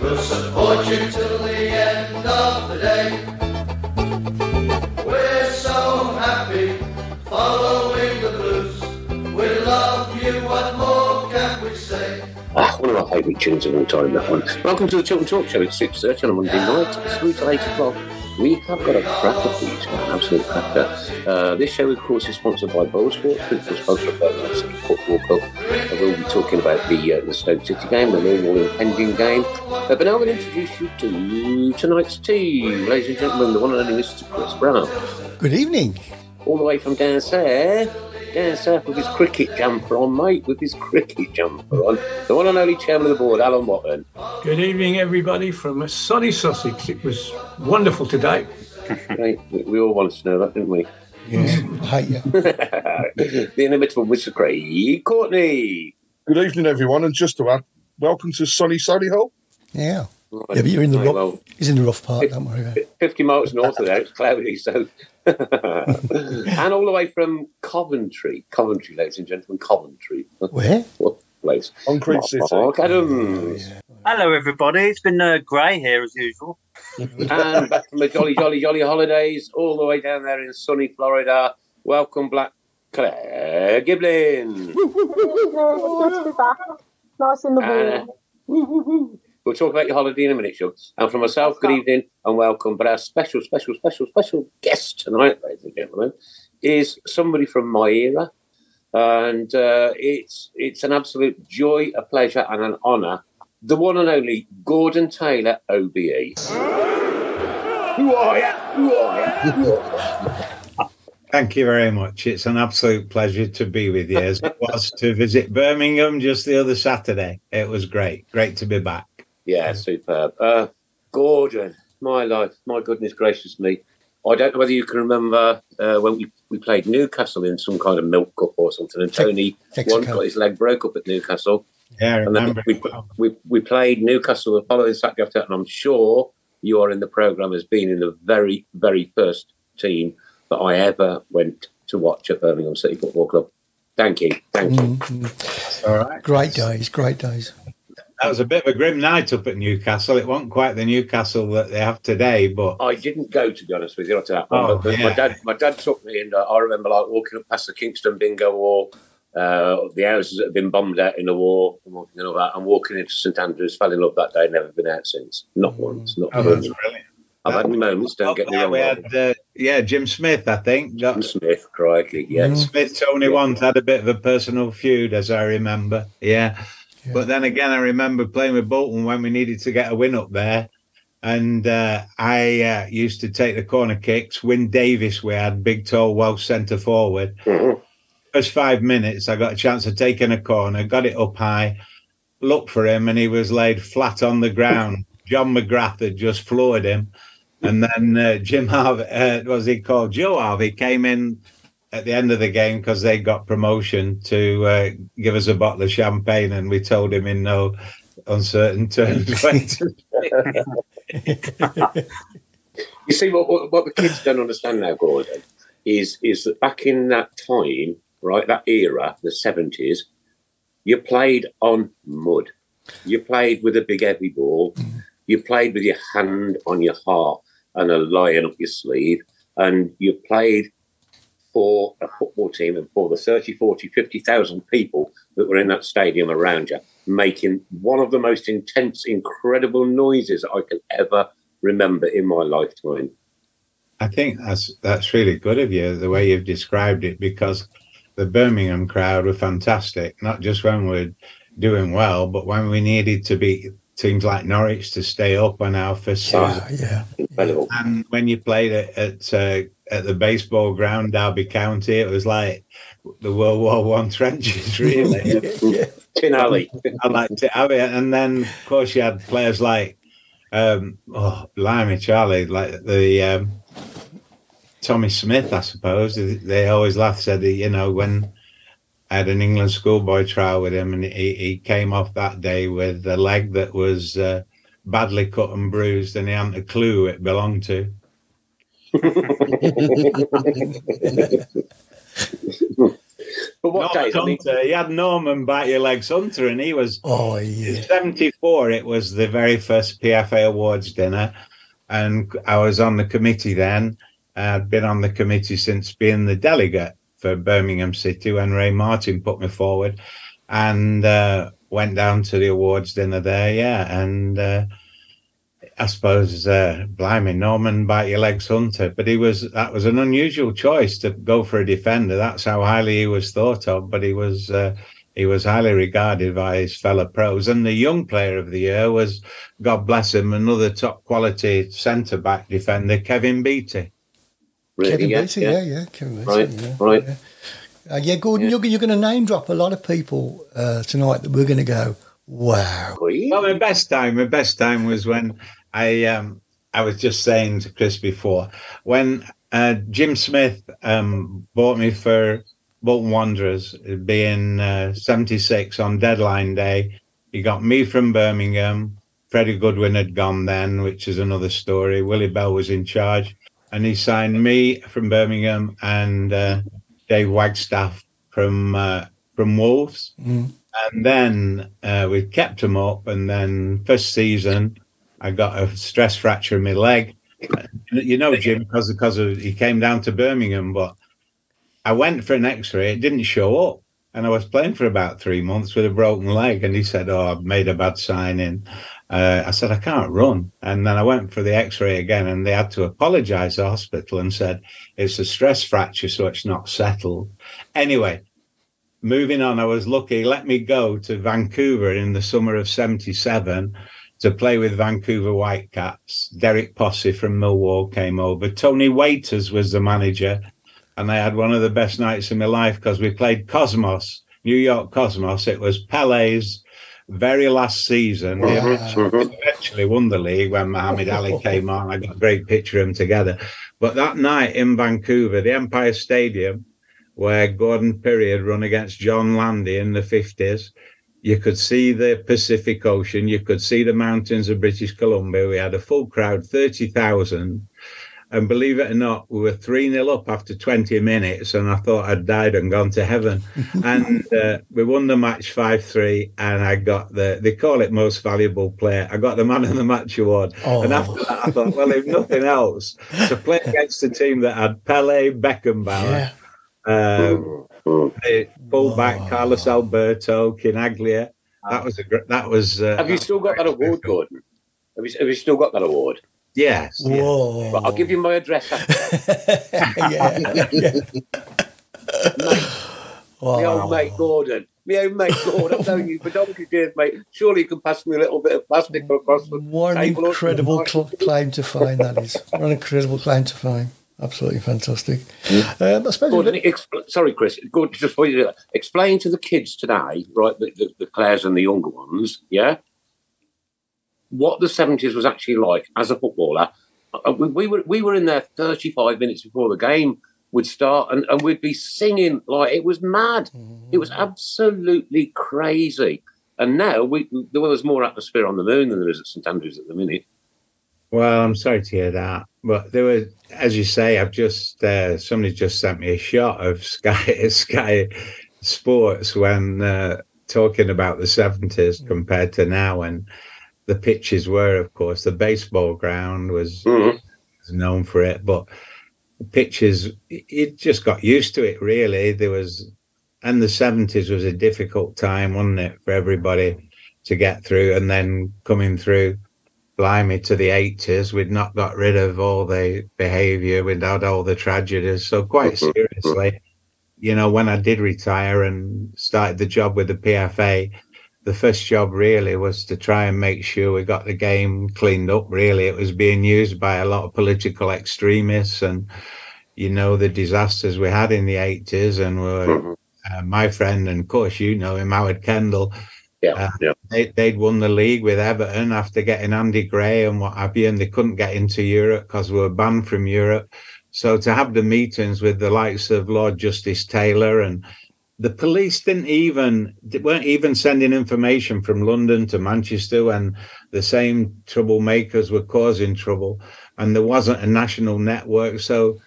We'll support you till the end of the day. We're so happy following the blues. We love you, what more can we say? Ah, one of my favourite tunes of all time, that one. Welcome to the Tilton Talk Show. It's 6.30 on a Monday night. It's through to 8 o'clock. We have got a cracker for you tonight, an absolute cracker. Uh, this show, of course, is sponsored by Bowl Sport, principal sponsor of Birmingham City Football Club. Uh, we'll be talking about the, uh, the Stoke City game, the normal impending game. Uh, but now I'm going to introduce you to tonight's team. Ladies and gentlemen, the one and only Mr. Chris Browne. Good evening. All the way from down south. Down south with his cricket jumper on, mate, with his cricket jumper on. The one and only chairman of the board, Alan Watton. Good evening, everybody from sunny Sussex. It was wonderful today. Right, we, we all wanted to know that, didn't we? Yes, I hate you. the inimitable Mr. Craig Courtney. Good evening, everyone, and just to add, welcome to sunny Solihull. Yeah. Yeah, but you're in the Right, rough. well, He's in the rough part. Don't worry about it. 50 miles north of there, it's cloudy, so. and all the way from Coventry, Coventry, ladies and gentlemen, Coventry. Where? What place? Concrete City. Mark Adams. Hello, everybody. It's been uh, grey here as usual. and back from the jolly, jolly, jolly holidays, all the way down there in sunny Florida. Welcome, Black Claire Giblin. Good to be back. Nice in the Uh, warm. We'll talk about your holiday in a minute, Shug. And from myself, good evening and welcome. But our special, special, special, special guest tonight, ladies and gentlemen, is somebody from my era. And uh, it's it's an absolute joy, a pleasure, and an honour. The one and only Gordon Taylor, OBE. Who are you? Who are you? Who are you? Thank you very much. It's an absolute pleasure to be with you, as it was to visit Birmingham just the other Saturday. It was great. Great to be back. Yeah, superb. Uh, Gordon, my life, my goodness gracious me. I don't know whether you can remember uh, when we, we played Newcastle in some kind of milk cup or something, and Tony Mexico. one got his leg broke up at Newcastle. Yeah, I And then remember. we, we, we played Newcastle the following Saturday after, and I'm sure you are in the programme as being in the very, very first team that I ever went to watch at Birmingham City Football Club. Thank you. Thank you. Mm, All right. great days, great days. That was a bit of a grim night up at Newcastle. It wasn't quite the Newcastle that they have today, but I didn't go to be honest with you not to that one. Oh, but my dad, my dad took me, and uh, I remember like walking up past the Kingston Bingo Wall, uh, the houses that had been bombed out in the war, and walking all that, and walking into St Andrews. Fell in love that day. Never been out since. Not once. Not oh, once. I've had moments. Don't get me wrong. we had, uh, yeah, Jim Smith, I think. Got, Jim Smith, crikey, yes. Smith Tony once had a bit of a personal feud, as I remember. Yeah. Yeah. But then again, I remember playing with Bolton when we needed to get a win up there. And uh, I uh, used to take the corner kicks. Wyn Davies, we had big, tall Welsh centre forward. Mhm. First five minutes, I got a chance of taking a corner, got it up high, looked for him, and he was laid flat on the ground. John McGrath had just floored him. And then uh, Jim Harvey, uh, was he called? Joe Harvey came in at the end of the game because they got promotion to uh, give us a bottle of champagne, and we told him in no uncertain terms. You see, what, what what the kids don't understand now, Gordon, is is that back in that time, right, that era, the seventies, you played on mud. You played with a big heavy ball. You played with your hand on your heart and a lion up your sleeve, and you played for a football team and for the 30, 40, 50,000 people that were in that stadium around you, making one of the most intense, incredible noises I can ever remember in my lifetime. I think that's that's really good of you the way you've described it because the Birmingham crowd were fantastic. Not just when we're doing well, but when we needed to beat teams like Norwich to stay up on our first season. Ah, yeah. Incredible. And when you played it at uh, at the baseball ground, Derby County, it was like the World War One trenches, really. yeah. Tin Alley. I liked it. have it. And then, of course, you had players like, um, oh, blimey, Charlie, like the um, Tommy Smith, I suppose. They always laughed, said, that, you know, when I had an England schoolboy trial with him, and he, he came off that day with a leg that was uh, badly cut and bruised, and he hadn't a clue who it belonged to. But what Norman days? I mean, Hunter, he had Norman Bite Your Legs Hunter, and he was Oh, yeah. 74. It was the very first PFA Awards dinner, and I was on the committee then. I'd been on the committee since being the delegate for Birmingham City when Ray Martin put me forward, and uh, went down to the awards dinner there. Yeah, and uh, I suppose, uh, blimey, Norman Bite Your Legs Hunter, but he was that was an unusual choice to go for a defender. That's how highly he was thought of, but he was. Uh, he was highly regarded by his fellow pros. And the young player of the year was, God bless him, another top quality centre back defender, Kevin Beattie. really, Kevin yeah, Beattie, yeah. yeah, yeah. Kevin Beattie, Right, yeah. right. Yeah, uh, yeah Gordon, Yeah. you're, you're going to name drop a lot of people uh, tonight that we're going to go, wow. Well, my best time, my best time was when I um I was just saying to Chris before when uh, Jim Smith um bought me for Bolton Wanderers, it'd be in uh, '76 on deadline day. He got me from Birmingham. Freddie Goodwin had gone then, which is another story. Willie Bell was in charge, and he signed me from Birmingham and uh, Dave Wagstaffe from uh, from Wolves Mm. And then uh, we kept him up. And then first season, I got a stress fracture in my leg. You know, Jim, because because of he came down to Birmingham, but I went for an X-ray. It didn't show up, and I was playing for about three months with a broken leg. And he said, "Oh, I've made a bad signing." Uh, I said, "I can't run," and then I went for the X-ray again, and they had to apologise to hospital and said it's a stress fracture, so it's not settled. Anyway, moving on, I was lucky. Let me go to Vancouver in the summer of '77 to play with Vancouver Whitecaps. Derek Possee from Millwall came over. Tony Waiters was the manager, and I had one of the best nights of my life because we played Cosmos, New York Cosmos. It was Pele's very last season. They Mhm. eventually won the league when Muhammad Ali came on. I got a great picture of him together. But that night in Vancouver, the Empire Stadium, where Gordon Perry had run against John Landy in the 50s, you could see the Pacific Ocean, you could see the mountains of British Columbia. We had a full crowd, 30,000. And believe it or not, we were 3 0 up after 20 minutes, and I thought I'd died and gone to heaven. and uh, we won the match 5 3, and I got the, they call it most valuable player. I got the man of the match award. Oh. And after that, I thought, well, if nothing else, to play against a team that had Pele, Beckenbauer, Yeah. Um, Mm. the fullback Wow. Carlos Alberto, Chinaglia. That was a gr- that was. Uh, Have you still got that award, Gordon? Have you, have you still got that award? Yes. yeah. Whoa. But I'll give you my address. After. yeah. yeah. My old mate Gordon. My old mate Gordon. I've known you for donkey's years, mate. Surely you can pass me a little bit of plastic across the What an table or incredible cl- claim to fame that is. What an incredible claim to fame. Absolutely fantastic. Um, I suppose Gordon, we've expl- sorry, Chris. Gordon, just do explain to the kids today, right, the, the, the Clares and the younger ones, yeah, what the seventies was actually like as a footballer. Uh, We, we were we were in there thirty five minutes before the game would start, and, and we'd be singing like it was mad. It was absolutely crazy. And now we there was more atmosphere on the moon than there is at St Andrews at the minute. Well, I'm sorry to hear that, but there was, as you say, I've just uh, somebody just sent me a shot of Sky Sky Sports when uh, talking about the 70s compared to now, and the pitches were, of course, the baseball ground was Mhm. was known for it, but the pitches, it just got used to it. Really, there was, and the seventies was a difficult time, wasn't it, for everybody to get through, and then coming through, blimey, to the eighties, we'd not got rid of all the behaviour, we'd had all the tragedies. So quite Mhm. seriously, you know, when I did retire and started the job with the PFA, the first job really was to try and make sure we got the game cleaned up. Really, it was being used by a lot of political extremists, and you know the disasters we had in the eighties. And were, Mhm. uh, my friend, and of course you know him, Howard Kendall. Yeah, Uh, yeah. They, they'd won the league with Everton after getting Andy Gray and what have you, and they couldn't get into Europe because we were banned from Europe. So to have the meetings with the likes of Lord Justice Taylor and the police didn't even they weren't even sending information from London to Manchester when the same troublemakers were causing trouble, and there wasn't a national network. So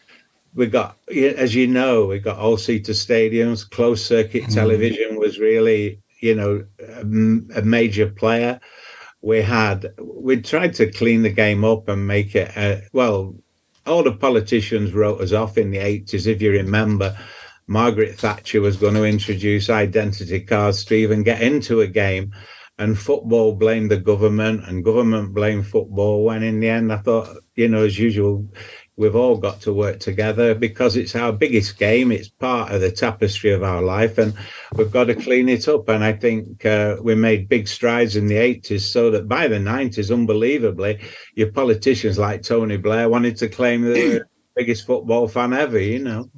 we got, as you know, we got all seater stadiums. Closed circuit mm. television was really, you know, a major player. We had, we tried to clean the game up and make it, uh, well, all the politicians wrote us off in the 80s, if you remember. Margaret Thatcher was going to introduce identity cards to even get into a game. And football blamed the government, and government blamed football. When in the end, I thought, you know, as usual, we've all got to work together because it's our biggest game. It's part of the tapestry of our life, and we've got to clean it up. And I think uh, we made big strides in the 80s, so that by the 90s, unbelievably, your politicians like Tony Blair wanted to claim they were the biggest football fan ever, you know.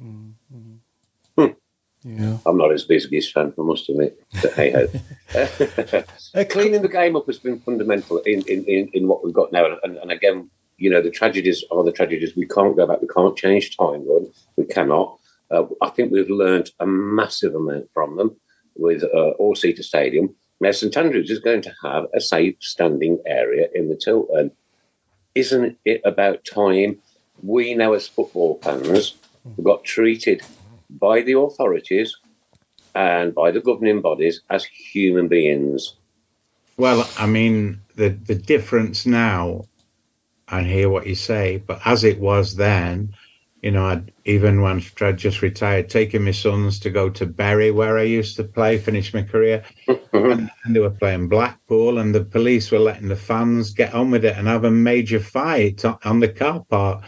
Yeah. I'm not his biggest fan, I must admit. But hey ho. Cleaning the game up has been fundamental in, in, in, in what we've got now. And, and again, you know, the tragedies are the tragedies. We can't go back. We can't change time run. We cannot. Uh, I think we've learned a massive amount from them with uh, All Seater Stadium. Now, St Andrews is going to have a safe standing area in the Tilton. Isn't it about time we now, as football fans, got treated by the authorities and by the governing bodies as human beings? Well, I mean, the the difference now, I hear what you say, but as it was then, you know, I'd, even when I just retired, taking my sons to go to Bury, where I used to play, finish my career, and, and they were playing Blackpool, and the police were letting the fans get on with it and have a major fight on, on the car park.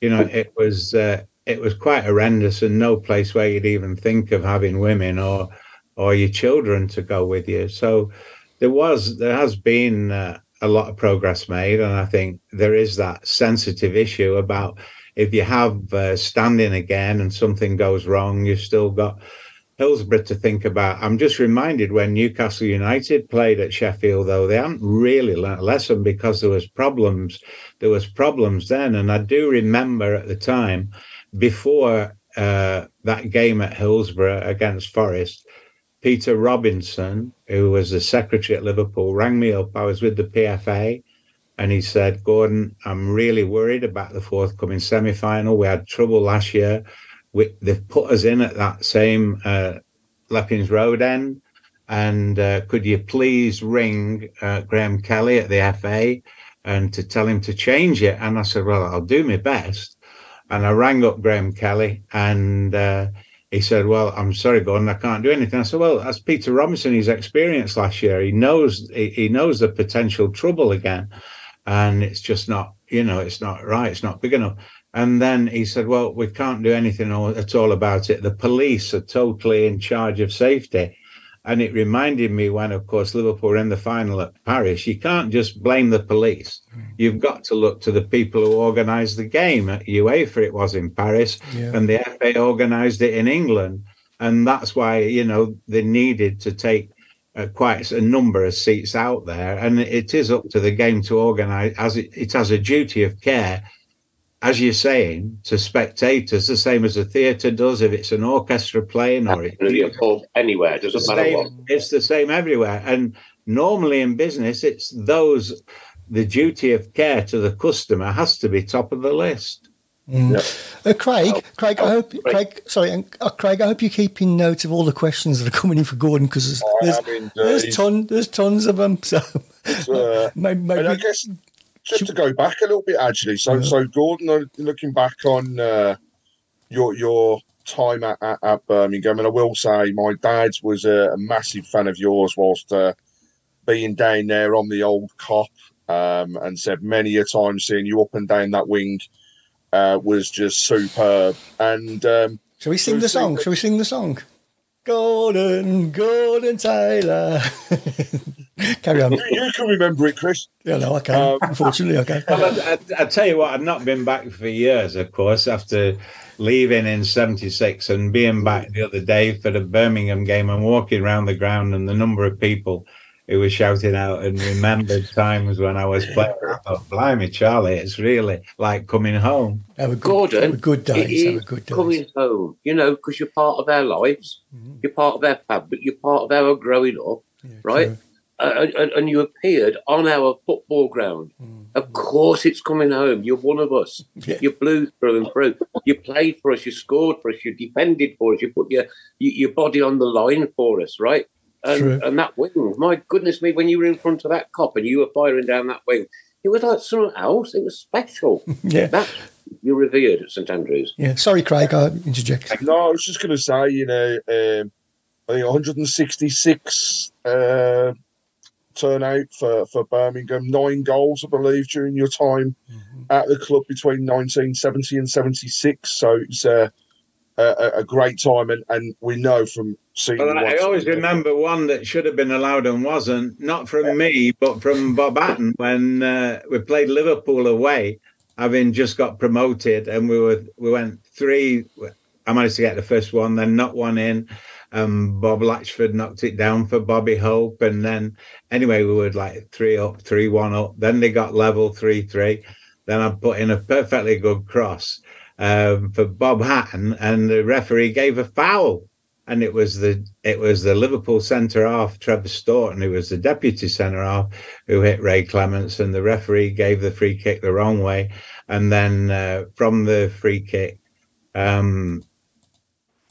You know, it was uh, it was quite horrendous, and no place where you'd even think of having women or or your children to go with you. So there was there has been uh, a lot of progress made, and I think there is that sensitive issue about if you have uh, standing again and something goes wrong, you've still got Hillsborough to think about. I'm just reminded when Newcastle United played at Sheffield, though they haven't really learnt a lesson because there was problems. There was problems then, and I do remember at the time before uh, that game at Hillsborough against Forest, Peter Robinson, who was the secretary at Liverpool, rang me up. I was with the PFA, and he said, "Gordon, I'm really worried about the forthcoming semi-final. We had trouble last year. We, they've put us in at that same uh, Leppings Road end." And uh, could you please ring uh, Graham Kelly at the FA and to tell him to change it? And I said, Well, I'll do my best. And I rang up Graham Kelly and uh, he said, Well, I'm sorry, Gordon, I can't do anything. I said, Well, that's Peter Robinson, he's experienced last year. He knows he, he knows the potential trouble again. And it's just not, you know, it's not right, it's not big enough. And then he said, Well, we can't do anything at all about it. The police are totally in charge of safety. And it reminded me when, of course, Liverpool were in the final at Paris. You can't just blame the police. You've got to look to the people who organised the game at UEFA. It was in Paris, Yeah. and the FA organised it in England, and that's why you know they needed to take uh, quite a number of seats out there. And it is up to the game to organise as it, it has a duty of care as you're saying, to spectators, the same as a theatre does if it's an orchestra playing or it, Absolutely, a pub anywhere, it's, doesn't the matter what. same, it's the same everywhere. And normally in business, it's those, the duty of care to the customer has to be top of the list. Uh, Craig, Oh, Craig, I oh, hope, great. Craig, sorry, and, uh, Craig, I hope you're keeping note of all the questions that are coming in for Gordon because there's, I there's, there's, ton, there's tons of them. So uh, maybe, maybe I guess just to go back a little bit, actually. So, Yeah. so Gordon, uh, looking back on uh, your your time at, at, at Birmingham, and I will say my dad was a, a massive fan of yours whilst uh, being down there on the old cop, um, and said many a time seeing you up and down that wing uh, was just superb. And um, shall we sing the song? Shall we sing the song? Gordon, Gordon Taylor. Carry on. you, you can remember it, Chris. Yeah, no, I can. Um, Unfortunately, I can. Well, I, I, I tell you what, I've not been back for years, of course, after leaving in 76 and being back the other day for the Birmingham game and walking around the ground and the number of people who were shouting out and remembered times when I was playing. I thought, blimey, Charlie, it's really like coming home. Have a good, Gordon, have a good it days. Have a good days. coming home, you know, because you're part of our lives. You're part of our fabric. You're part of our growing up, Yeah, right? true. Uh, and, and you appeared on our football ground. Of course, it's coming home. You're one of us. Yeah. You're blue through and through. You played for us. You scored for us. You defended for us. You put your your, your body on the line for us, right? And, True. and that wing, my goodness me, when you were in front of that cop and you were firing down that wing, it was like something else. It was special. Yeah. That you're revered at St Andrews. Yeah. Sorry, Craig. I interject. No, I was just going to say, you know, um, I think 166 uh, turnout for, for Birmingham, nine goals, I believe, during your time at the club between 1970 and 76. So it's uh, a, a, a great time, and, and we know from seeing. Well, you I once- always remember one that should have been allowed and wasn't, not from me, but from Bob Hatton when uh, we played Liverpool away, having just got promoted, and we were we went three. I managed to get the first one, then not one in. Um, Bob Latchford knocked it down for Bobby Hope, and then anyway we were like three up, three one up. Then they got level three three. Then I put in a perfectly good cross um, for Bob Hatton, and the referee gave a foul and it was the it was the Liverpool centre half Trevor Storton who was the deputy centre half who hit Ray Clemence and the referee gave the free kick the wrong way and then uh, from the free kick um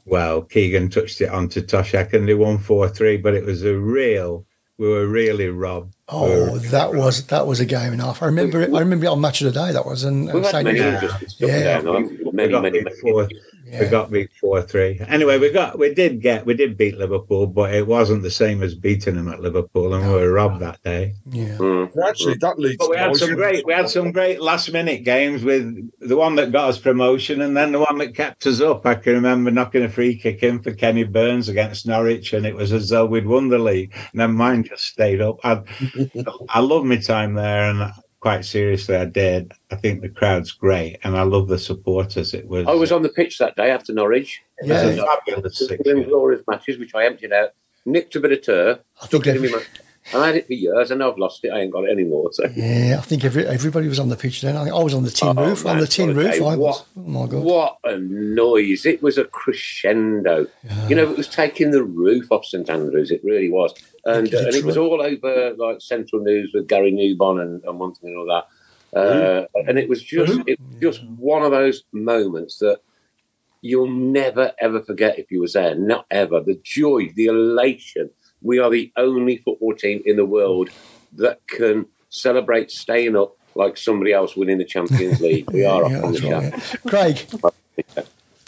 well Keegan touched it onto Toshack and they won 4-3 but it was a real we were really robbed Oh, that was that was a game and a half. I remember it. I remember it on Match of the Day. That was and, We've and had many Andrews. injustices up Yeah. down. we Many, many, many. four, Yeah. we got beat four three. Anyway, we got we did get we did beat Liverpool, but it wasn't the same as beating them at Liverpool, and we were robbed that day. Yeah. Mm. Well, Actually, that leads. But we had some great we had some great last minute games with the one that got us promotion and then the one that kept us up. I can remember knocking a free kick in for Kenny Burns against Norwich, and it was as though we'd won the league. And then mine just stayed up. I I love my time there, and quite seriously, I did. I think the crowd's great, and I love the supporters. It was I was on the pitch that day after Norwich. it was a Yeah. fabulous six Them glorious matches, which I emptied out, nicked a bit of turf, I think stuck it in every, my I had it for years, and I've lost it. I ain't got it anymore. So yeah, I think every, everybody was on the pitch then. I think I was on the tin Oh, roof. on the tin roof. I was. What- Oh my god. what a noise! It was a crescendo. You know, it was taking the roof off St Andrews. It really was, and, uh, and it was all over like Central News with Gary Newbon and, and one thing and all that. Uh, and it was just it was just one of those moments that you'll never ever forget if you was there. Not ever. The joy, the elation. We are the only football team in the world that can celebrate staying up like somebody else winning the Champions League. We are Yeah, up on the that's right, yeah. Craig,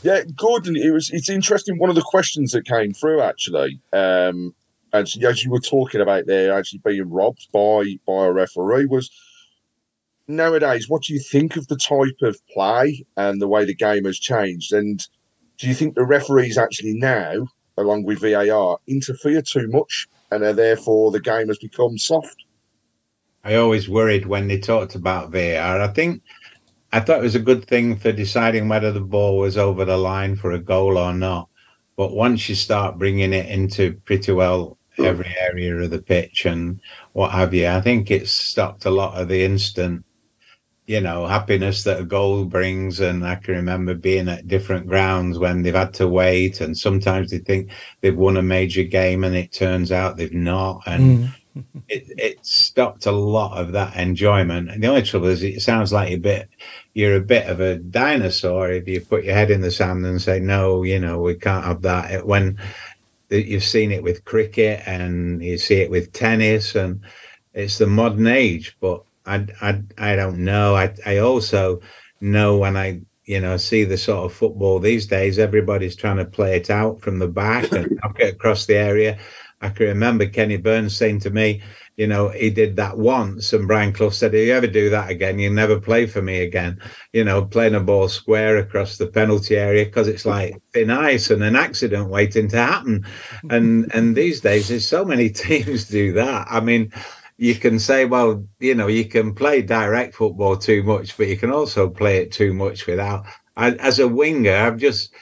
Yeah, Gordon. It was. It's interesting. One of the questions that came through actually, um, as, as you were talking about there, actually being robbed by by a referee was. Nowadays, what do you think of the type of play and the way the game has changed? And do you think the referees actually now, along with VAR, interfere too much, and are therefore the game has become soft? I always worried when they talked about VAR. I think I thought it was a good thing for deciding whether the ball was over the line for a goal or not. But once you start bringing it into pretty well every area of the pitch and what have you, I think it's stopped a lot of the instant, you know, happiness that a goal brings. And I can remember being at different grounds when they've had to wait, and sometimes they think they've won a major game, and it turns out they've not. And Mm. it, it stopped a lot of that enjoyment. And the only trouble is, it sounds like a bit you're a bit of a dinosaur if you put your head in the sand and say, no, you know, we can't have that. It- When you've seen it with cricket and you see it with tennis, and it's the modern age. But I, I, I don't know. I, I also know when I you know, see the sort of football these days, everybody's trying to play it out from the back and knock it across the area. I can remember Kenny Burns saying to me, you know, he did that once, and Brian Clough said, If you ever do that again, you never play for me again. You know, playing a ball square across the penalty area because it's like thin ice and an accident waiting to happen. And and these days, there's so many teams do that. I mean, you can say, well, you know, you can play direct football too much, but you can also play it too much without. I, as a winger, I've just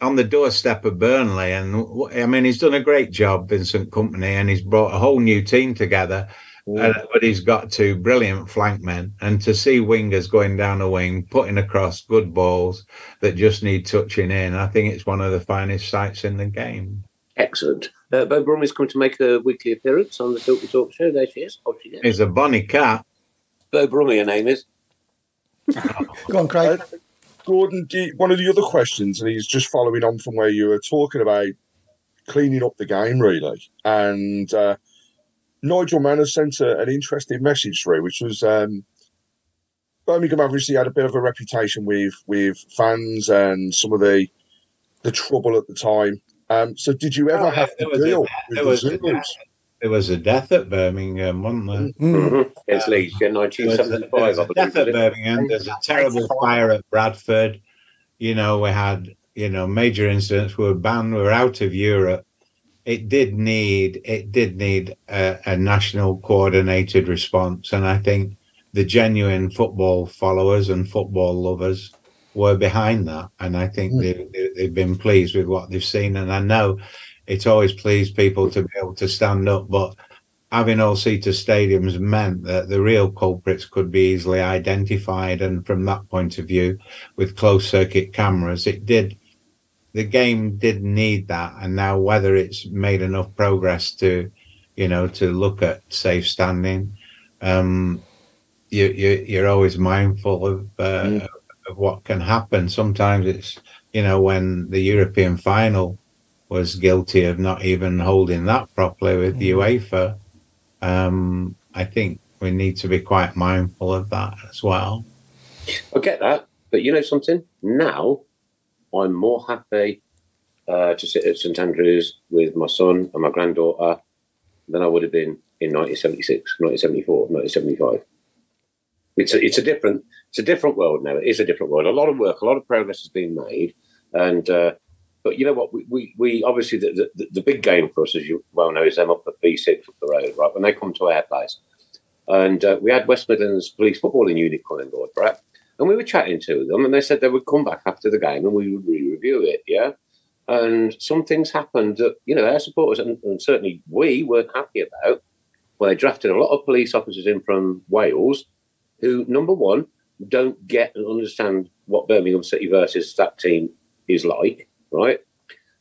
on the doorstep of Burnley, and I mean, he's done a great job, Vincent Kompany, and he's brought a whole new team together. Uh, but he's got two brilliant flank men, and to see wingers going down a wing, putting across good balls that just need touching in, I think it's one of the finest sights in the game. Excellent. Uh, Bo Brummy's come to make a weekly appearance on the Talk Talk show. There she is. Off she goes. He's a bonny cat. Bo Brummy, her name is. Go on, Craig. Uh, Gordon, do you- one of the other questions, and he's just following on from where you were talking about cleaning up the game, really. And uh, Nigel Manor sent a, an interesting message through, which was um, Birmingham obviously had a bit of a reputation with with fans and some of the the trouble at the time. Um, so, did you ever Oh, have there to was a- deal with the Zulus? There was a death at Birmingham, wasn't there? Mm. Mm-hmm. It's Leeds, yeah, There was a, 1975, there was I a death at? Birmingham. There's a terrible fire at Bradford. You know, we had you know major incidents. We were banned. We were out of Europe. It did need it did need a, a national coordinated response, and I think the genuine football followers and football lovers were behind that, and I think they, they, they've been pleased with what they've seen. And I know it's always pleased people to be able to stand up, but having all seater stadiums meant that the real culprits could be easily identified. And from that point of view, with closed circuit cameras, it did, the game did need that. And now, whether it's made enough progress to, you know, to look at safe standing, um, you, you, you're always mindful of, uh, of what can happen. Sometimes it's, you know, when the European final was guilty of not even holding that properly with the UEFA um, I think we need to be quite mindful of that as well. I get that, but you know something? Now I'm more happy uh, to sit at St Andrews with my son and my granddaughter than I would have been in 1976, 1974, 1975. It's a, it's a different it's a different world now. It is a different world. A lot of work, a lot of progress has been made, and uh, but you know what? We we, we obviously the, the the big game for us, as you well know, is them up at B6 up the road, right? When they come to our place, and uh, we had West Midlands Police Footballing Unit coming board, right? And we were chatting to them, and they said they would come back after the game and we would re-review it, yeah. And some things happened that you know our supporters and, and certainly we weren't happy about. Well, they drafted a lot of police officers in from Wales, who number one don't get and understand what Birmingham City versus that team is like, right?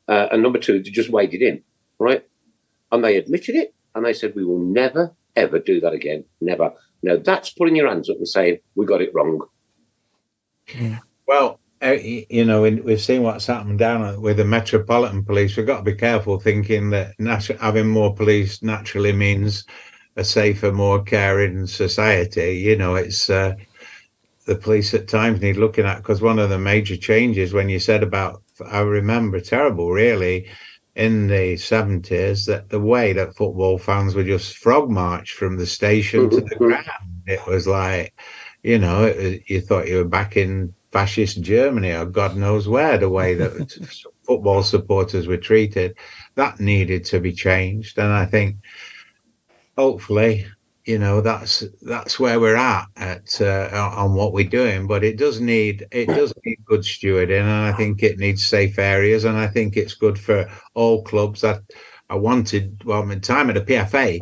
Uh, and number two, they just waded in, right? And they admitted it, and they said we will never ever do that again, never. Now that's putting your hands up and saying we got it wrong. Well, uh, you know, in- we've seen what's happened down with the Metropolitan Police. We've got to be careful thinking that natu- having more police naturally means a safer, more caring society. You know, it's uh, the police at times need looking at because one of the major changes when you said about, I remember terrible, really, in the 70s, that the way that football fans were just frog marched from the station to the mm-hmm. Mm-hmm. ground. It was like, you know, it, was- you thought you were back in fascist Germany or God knows where, the way that football supporters were treated. That needed to be changed. And I think hopefully, you know, that's that's where we're at at uh, on what we're doing. But it does need it does need good stewarding, and I think it needs safe areas, and I think it's good for all clubs. That I wanted, well, in time at the PFA,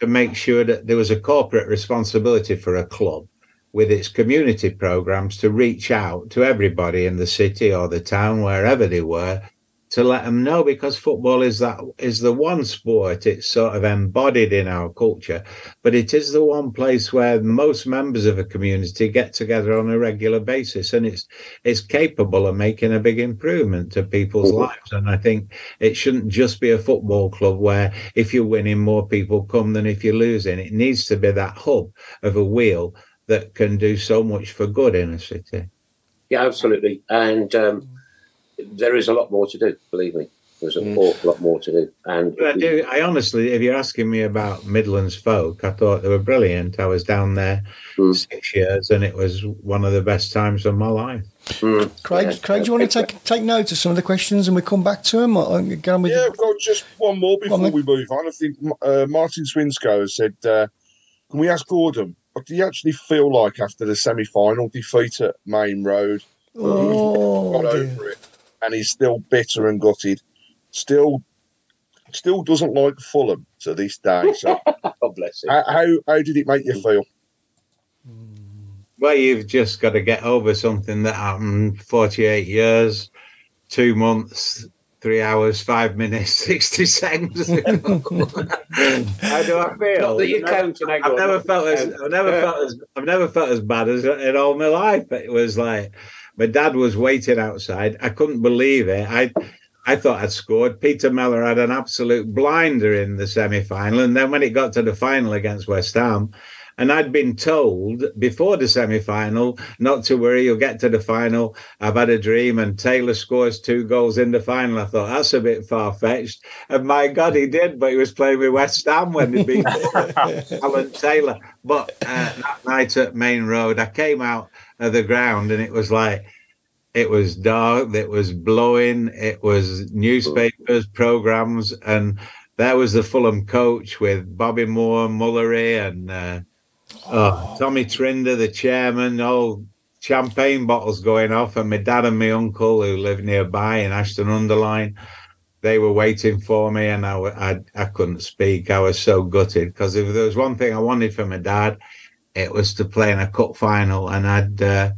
to make sure that there was a corporate responsibility for a club with its community programs to reach out to everybody in the city or the town, wherever they were, to let them know because football is that is the one sport it's sort of embodied in our culture but it is the one place where most members of a community get together on a regular basis and it's it's capable of making a big improvement to people's lives and i think it shouldn't just be a football club where if you're winning more people come than if you're losing. It needs to be that hub of a wheel that can do so much for good in a city. Yeah, absolutely. And um, there is a lot more to do. Believe me, there's an awful lot more to do. And I do. I honestly, if you're asking me about Midlands folk, I thought they were brilliant. I was down there six years, and it was one of the best times of my life. Craig, Craig, do you want to take take note of some of the questions and we come back to them? Or get on with Yeah, I've got just one more before then. we move on. I think uh, Martin Swinsko has said, uh, "Can we ask Gordon what do you actually feel like after the semi-final defeat at Maine Road? Oh, got dear. over it, and he's still bitter and gutted. Still, still doesn't like Fulham to this day. So, God bless him. how, how how did it make you feel? Well, you've just got to get over something that happened 48 years, two months three hours, five minutes, sixty seconds. How do I feel? Not that you I've never- count, I go, I've never felt as I've never felt as I've never felt as bad as in all my life. It was like my dad was waiting outside. I couldn't believe it. I I thought I'd scored. Peter Mellor had an absolute blinder in the semi final, and then when it got to the final against West Ham. And I'd been told before the semi final not to worry, you'll get to the final. I've had a dream, and Taylor scores two goals in the final. I thought that's a bit far fetched. And my God, he did, but he was playing with West Ham when they beat Alan Taylor. But uh, that night at Maine Road, I came out of the ground and it was like, it was dark, it was blowing, it was newspapers, programs, and there was the Fulham coach with Bobby Moore, Mullery, and uh, oh, Tommy Trinder, the chairman, all champagne bottles going off, and my dad and my uncle who lived nearby in Ashton-under-Lyne they were waiting for me and I I couldn't speak. I was so gutted because if there was one thing I wanted from my dad, it was to play in a cup final. And I'd, uh,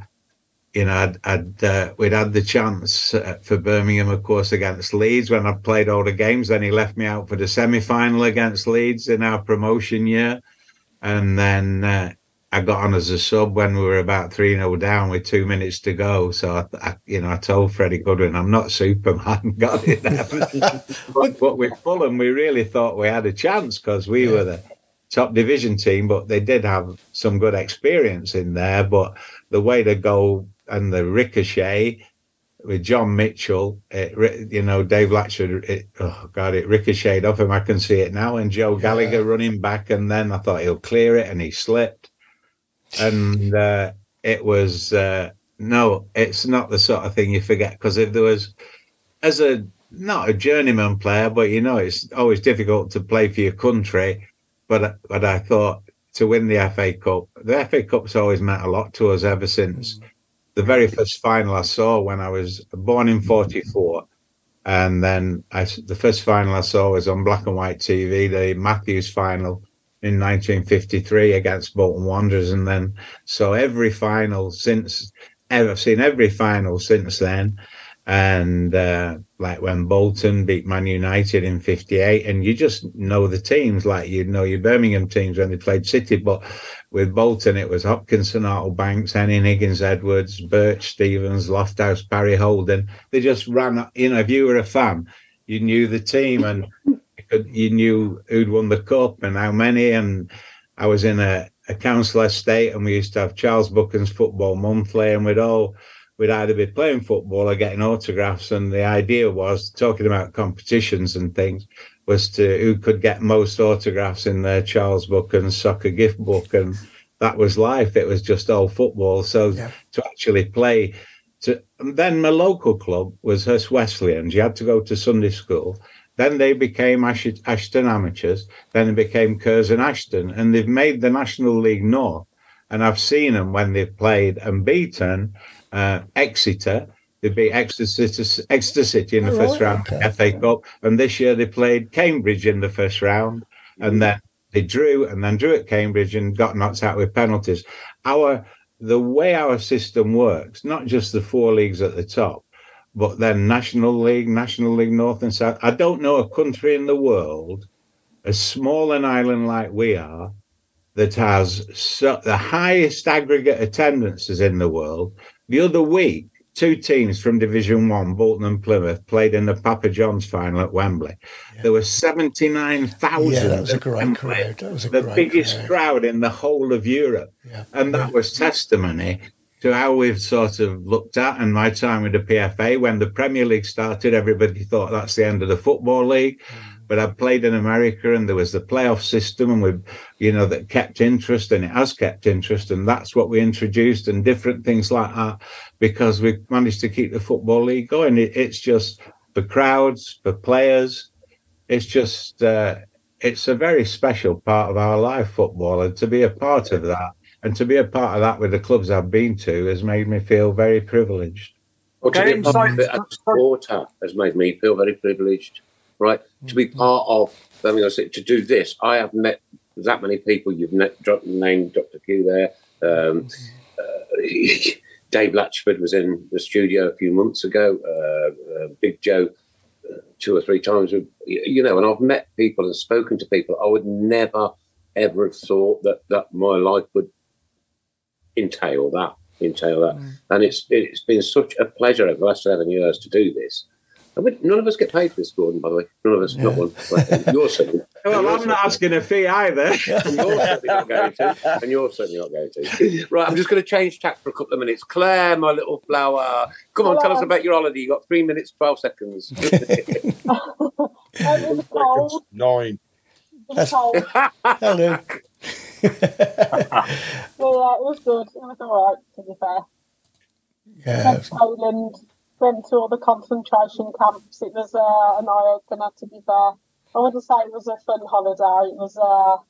you know, I'd, I'd uh, we'd had the chance uh, for Birmingham, of course, against Leeds when I played all the games. Then he left me out for the semi final against Leeds in our promotion year. And then uh, I got on as a sub when we were about 3 0 down with two minutes to go. So, I, I, you know, I told Freddie Goodwin, I'm not Superman, got it there. but, but with Fulham, we really thought we had a chance because we were the top division team, but they did have some good experience in there. But the way to go and the ricochet with John Mitchell, it, you know, Dave Latchford, it, oh God, it ricocheted off him. I can see it now. And Joe Gallagher running back. And then I thought he'll clear it and he slipped. And uh, it was, uh, no, it's not the sort of thing you forget. Because if there was, as a, not a journeyman player, but you know, it's always difficult to play for your country. But, but I thought to win the FA Cup, the FA Cup's always meant a lot to us ever since mm. the very first final I saw when I was born in mm. 44. And then I, the first final I saw was on black and white TV, the Matthews final in 1953 against Bolton Wanderers. And then, so every final since, ever, I've seen every final since then. And uh, like when Bolton beat Man United in 58, and you just know the teams, like you know your Birmingham teams when they played City. But with Bolton, it was Hopkinson, Hartle Banks, Hennin Higgins, Edwards, Birch, Stevens, Lofthouse, Barry Holden. They just ran, you know, if you were a fan, you knew the team and you knew who'd won the cup and how many. And I was in a, a council estate and we used to have Charles Buchan's Football Monthly and we'd all, we'd either be playing football or getting autographs. And the idea was talking about competitions and things was to who could get most autographs in their Charles Buchan soccer gift book. And that was life. It was just all football. So Yeah. to actually play to and then my local club was Hurst Wesleyans. You had to go to Sunday school. Then they became Ash- Ashton Amateurs. Then they became Curzon Ashton, and they've made the National League North. And I've seen them when they've played and beaten uh, Exeter. They beat Exeter City, Exeter City in the Oh, first round okay. of the FA Cup, and this year they played Cambridge in the first round, and then they drew, and then drew at Cambridge and got knocked out with penalties. Our the way our system works, not just the four leagues at the top, but then National League, National League North and South. I don't know a country in the world, as small an island like we are, that has so, the highest aggregate attendances in the world. The other week, two teams from Division One, Bolton and Plymouth, played in the Papa John's final at Wembley. There were seventy nine thousand. Yeah, that was a great crowd. That was a the biggest crowd. crowd in the whole of Europe. Yeah. And that was testimony to how we've sort of looked at and my time with the PFA when the Premier League started, everybody thought that's the end of the football league. Mm. But I played in America and there was the playoff system and we you know that kept interest and it has kept interest and that's what we introduced and different things like that because we managed to keep the football league going. It, it's just for crowds, for players. It's just uh, it's a very special part of our life, football, and to be a part of that, and to be a part of that with the clubs I've been to, has made me feel very privileged. Or to Okay, be a part of so- it as a supporter has made me feel very privileged, right? To be part of, I mean, I said, to do this, I have met that many people. You've met, dropped the name Dr. Q there. Um, uh, Dave Latchford was in the studio a few months ago. Uh, uh, Big Joe two or three times, with, you know, and I've met people and spoken to people. I would never ever have thought that that my life would entail that, entail that. And it's it's been such a pleasure over the last seven years to do this. And we, none of us get paid for this, Gordon. By the way, none of us, not one. Well, You're certainly, Well, I'm not asking a fee either. and you're certainly not going to, and you're certainly not going to. Right, I'm just going to change tack for a couple of minutes. Claire, my little flower, come on, tell us about your holiday. You got three minutes, twelve seconds. It was cold. Nine. It was cold. Hello. Yeah, it was good. It was all right, to be fair. Yeah. Poland, went to all the concentration camps. It was uh, an eye opener, to be there. I wouldn't say it was a fun holiday. It was uh,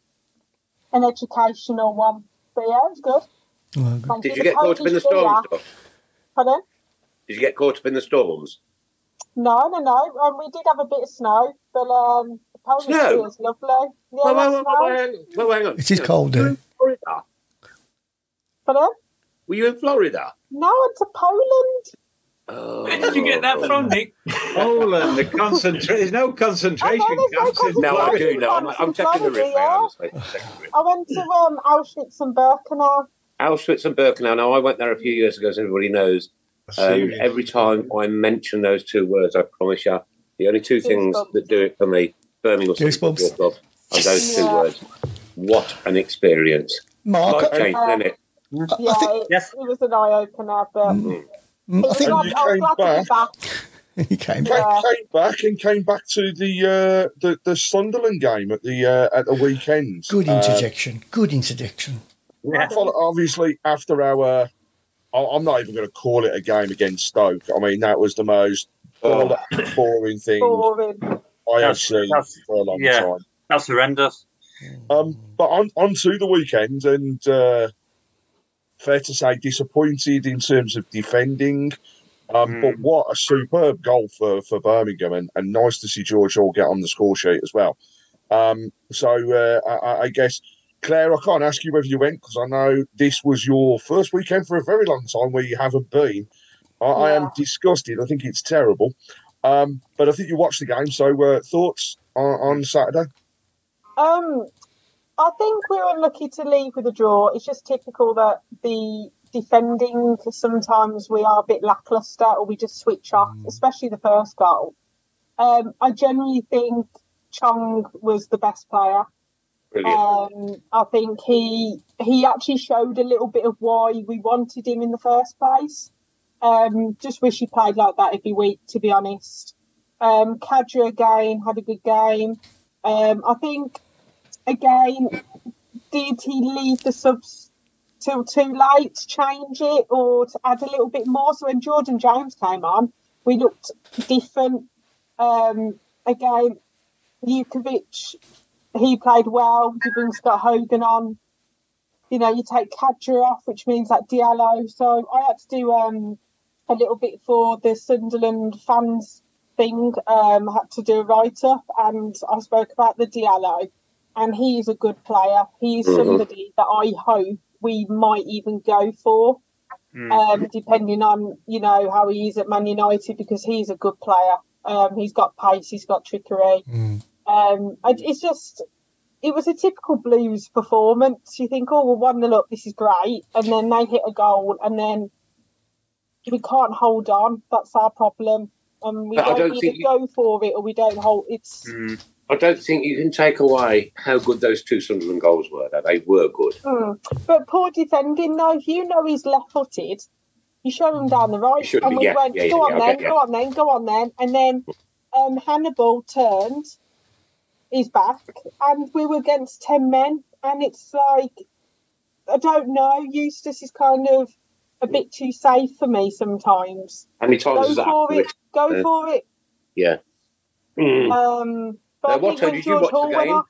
an educational one. But yeah, it was good. Well, good. Did you The get caught up in the storms? Doc? Pardon? Did you get caught up in the storms? No, no, no. Um, we did have a bit of snow, but um, the Polish Snow? beer is lovely. Yeah, Well, well, that's well, well, snow. hang- well, hang on. It is You cold were you there. in Florida? Pardon? Were you in Florida? No, it's a Poland. Oh. Where did you get that from, Nick? Poland, the concentration. There's no concentration Oh, no, there's no camps No, I do know. I'm, I'm checking the riff, mate. I'm checking the riff. I went to um, Auschwitz and Birkenau. Auschwitz and Birkenau. Now, I went there a few years ago, as everybody knows. Um, every time I mention those two words, I promise you, the only two things Goosebumps. that do it for me, Birmingham City Goosebumps. Football Club, are those two Yeah. words. What an experience! Mark, Life I, changing, isn't it? Yeah, think- it, Yes. it was an eye opener, but mm, I it was think glad- you I was came glad to be back. back. he came Came, back. Yeah. came back and came back to the uh, the, the Sunderland game at the uh, at the weekend. Good Uh, interjection. Good interjection. Yeah. obviously, after our, I- I'm not even going to call it a game against Stoke. I mean, that was the most Oh. boring thing Boring. I have That's- seen for a long yeah. time. That's horrendous. Um, but on, on to the weekend, and uh, fair to say, disappointed in terms of defending. Um, Mm. But what a superb goal for, for Birmingham, and, and nice to see George Hall get on the score sheet as well. Um, so uh, I, I guess, Claire, I can't ask you whether you went because I know this was your first weekend for a very long time where you haven't been. I, I am disgusted. I think it's terrible. Um, but I think you watched the game. So uh, thoughts on, on Saturday? Um, I think we were lucky to leave with a draw. It's just typical that the defending sometimes we are a bit lackluster or we just switch off, especially the first goal. Um, I generally think Chong was the best player. Brilliant. Um, I think he he actually showed a little bit of why we wanted him in the first place. Um, just wish he played like that every week, to be honest. Um, Kadra again had a good game. Um, I think again, did he leave the subs till too late to change it or to add a little bit more? So when Jordan James came on, we looked different. Um, again, Jutkiewicz, he played well. You bring Scott Hogan on. You know, you take Kadra off, which means like Diallo. So I had to do um, a little bit for the Sunderland fans thing. Um, I had to do a write up, and I spoke about the Diallo, and he's a good player. He's Mhm. somebody that I hope we might even go for, Mm. um, depending on you know how he is at Man United because he's a good player. Um, he's got pace, he's got trickery. Mm. Um, and it's just, it was a typical Blues performance. You think, oh, well, 1 0 up, this is great. And then they hit a goal, and then we can't hold on. That's our problem. And we But I don't, don't either think you- go for it or we don't hold. It's Mm. I don't think you can take away how good those two Sunderland goals were. That they were good. mm. but poor defending. Though, if you know he's left-footed, you shove him down the right, and we yeah, went, yeah, go yeah, on I then, go on then, go on then, and then um, Hannibal turned his back, and we were against ten men, and it's like I don't know. Eustace is kind of a bit too safe for me sometimes. How many times Go has that for happened? it, go Yeah. for it. Yeah. Mm. Um, but Now, what time when did you watch the Hall went game?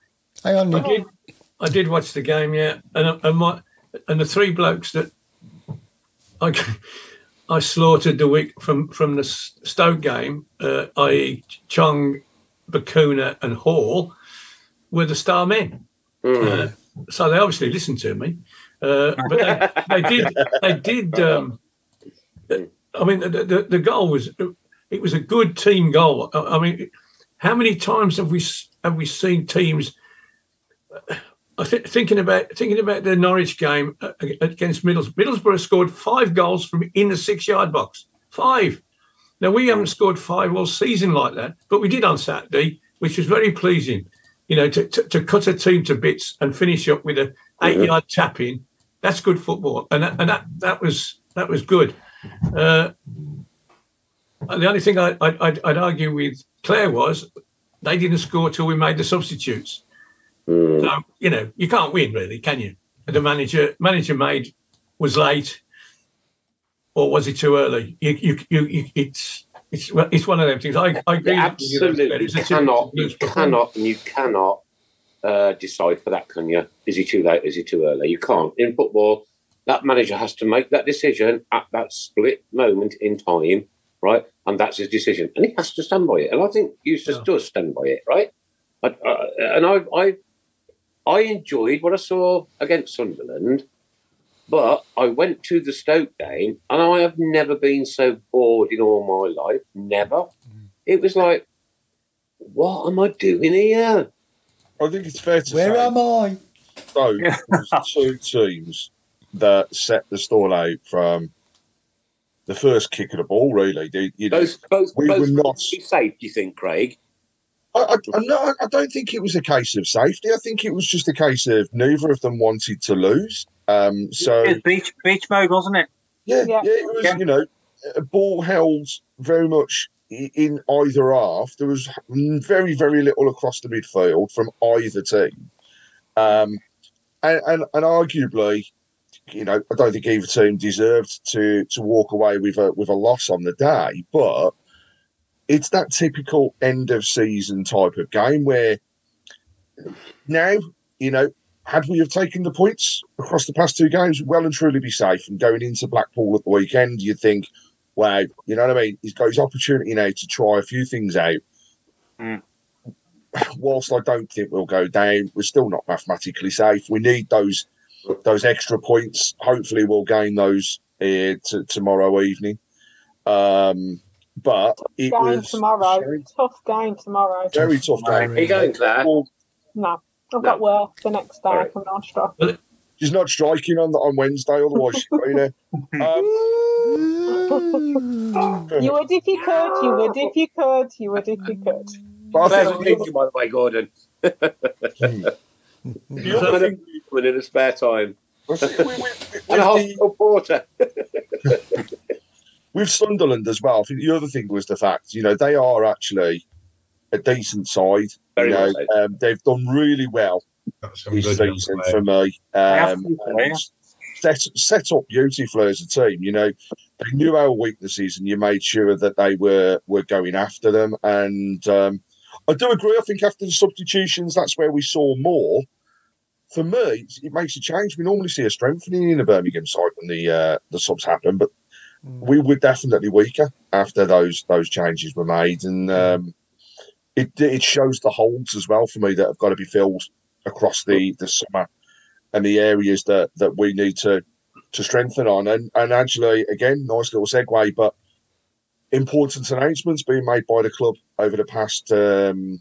Hang on, I Nick. did. I did watch the game, yeah, and and my and the three blokes that I I slaughtered the week from from the Stoke game, uh, i.e. Chong, Bacuna, and Hall, were the star men. Mm. Uh, so they obviously listened to me, uh, but they, they did. They did. Um, I mean, the, the, the goal was it was a good team goal. I, I mean, how many times have we have we seen teams? I think thinking about thinking about the Norwich game uh, against Middlesbrough. Middlesbrough scored five goals from in the six yard box. Five. Now we haven't scored five all season like that, but we did on Saturday, which was very pleasing. You know, to, to, to cut a team to bits and finish up with a eight yard tap in. That's good football, and that, and that that was that was good. Uh, the only thing I, I, I'd, I'd argue with Claire was they didn't score till we made the substitutes. Mm. So you know you can't win really, can you? The manager manager made was late, or was it too early? You you, you, you it's it's it's one of them things. I, I agree. you, absolutely a cannot, you cannot, and you cannot uh, decide for that, can you? Is he too late? Is he too early? You can't. In football, that manager has to make that decision at that split moment in time, right? And that's his decision, and he has to stand by it. And I think Eustace Yeah. does stand by it, right? I, uh, and I, I, I enjoyed what I saw against Sunderland. But I went to the Stoke game and I have never been so bored in all my life. Never. It was like, what am I doing here? I think it's fair to Where say Where am I? so there's two teams that set the stall out from the first kick of the ball. Really, They- you know, Both, both, We both were not- safe, do you think, Craig? I, I, I'm I don't think it was a case of safety. I think it was just a case of neither of them wanted to lose. Um, so It was beach beach mode, wasn't it? Yeah, Yeah. yeah, it was. Yeah. You know, a ball held very much in either half. There was very, very little across the midfield from either team, um, and, and and arguably, you know, I don't think either team deserved to to walk away with a with a loss on the day, but it's that typical end of season type of game where now you know had we have taken the points across the past two games, well and truly be safe. And going into Blackpool at the weekend, you'd think, wow, you know what I mean? He's got his opportunity now to try a few things out. Mm. Whilst I don't think we'll go down, we're still not mathematically safe. We need those those extra points. Hopefully, we'll gain those uh, t- tomorrow evening. Um, but it Game was tomorrow. very, Tough game tomorrow. very tough game. Are you going, Claire? No, I've got work the next day. Alright. I'm not sure. She's not striking on on Wednesday, otherwise she's there. Um, You would if you could. You would if you could. You would if you could. but I Claire's think a by the way, Gordon. the other thing, woman in a spare time. I think we- we- we- And a with, the, hospital porter. with Sunderland as well, I think the other thing was the fact, you know, they are actually a decent side. Very you know, well said. um, they've done really well this season for me. Um, to, and yeah. set, set up beautifully as a team. You know, they knew our weaknesses, and you made sure that they were were going after them. And um, I do agree. I think after the substitutions, that's where we saw more. For me, it makes a change. We normally see a strengthening in the Birmingham side when the uh, the subs happen, but we were definitely weaker after those those changes were made, and um, it it shows the holes as well for me that have got to be filled across the the summer and the areas that that we need to to strengthen on. And and actually, again, nice little segue, but important announcements being made by the club over the past um,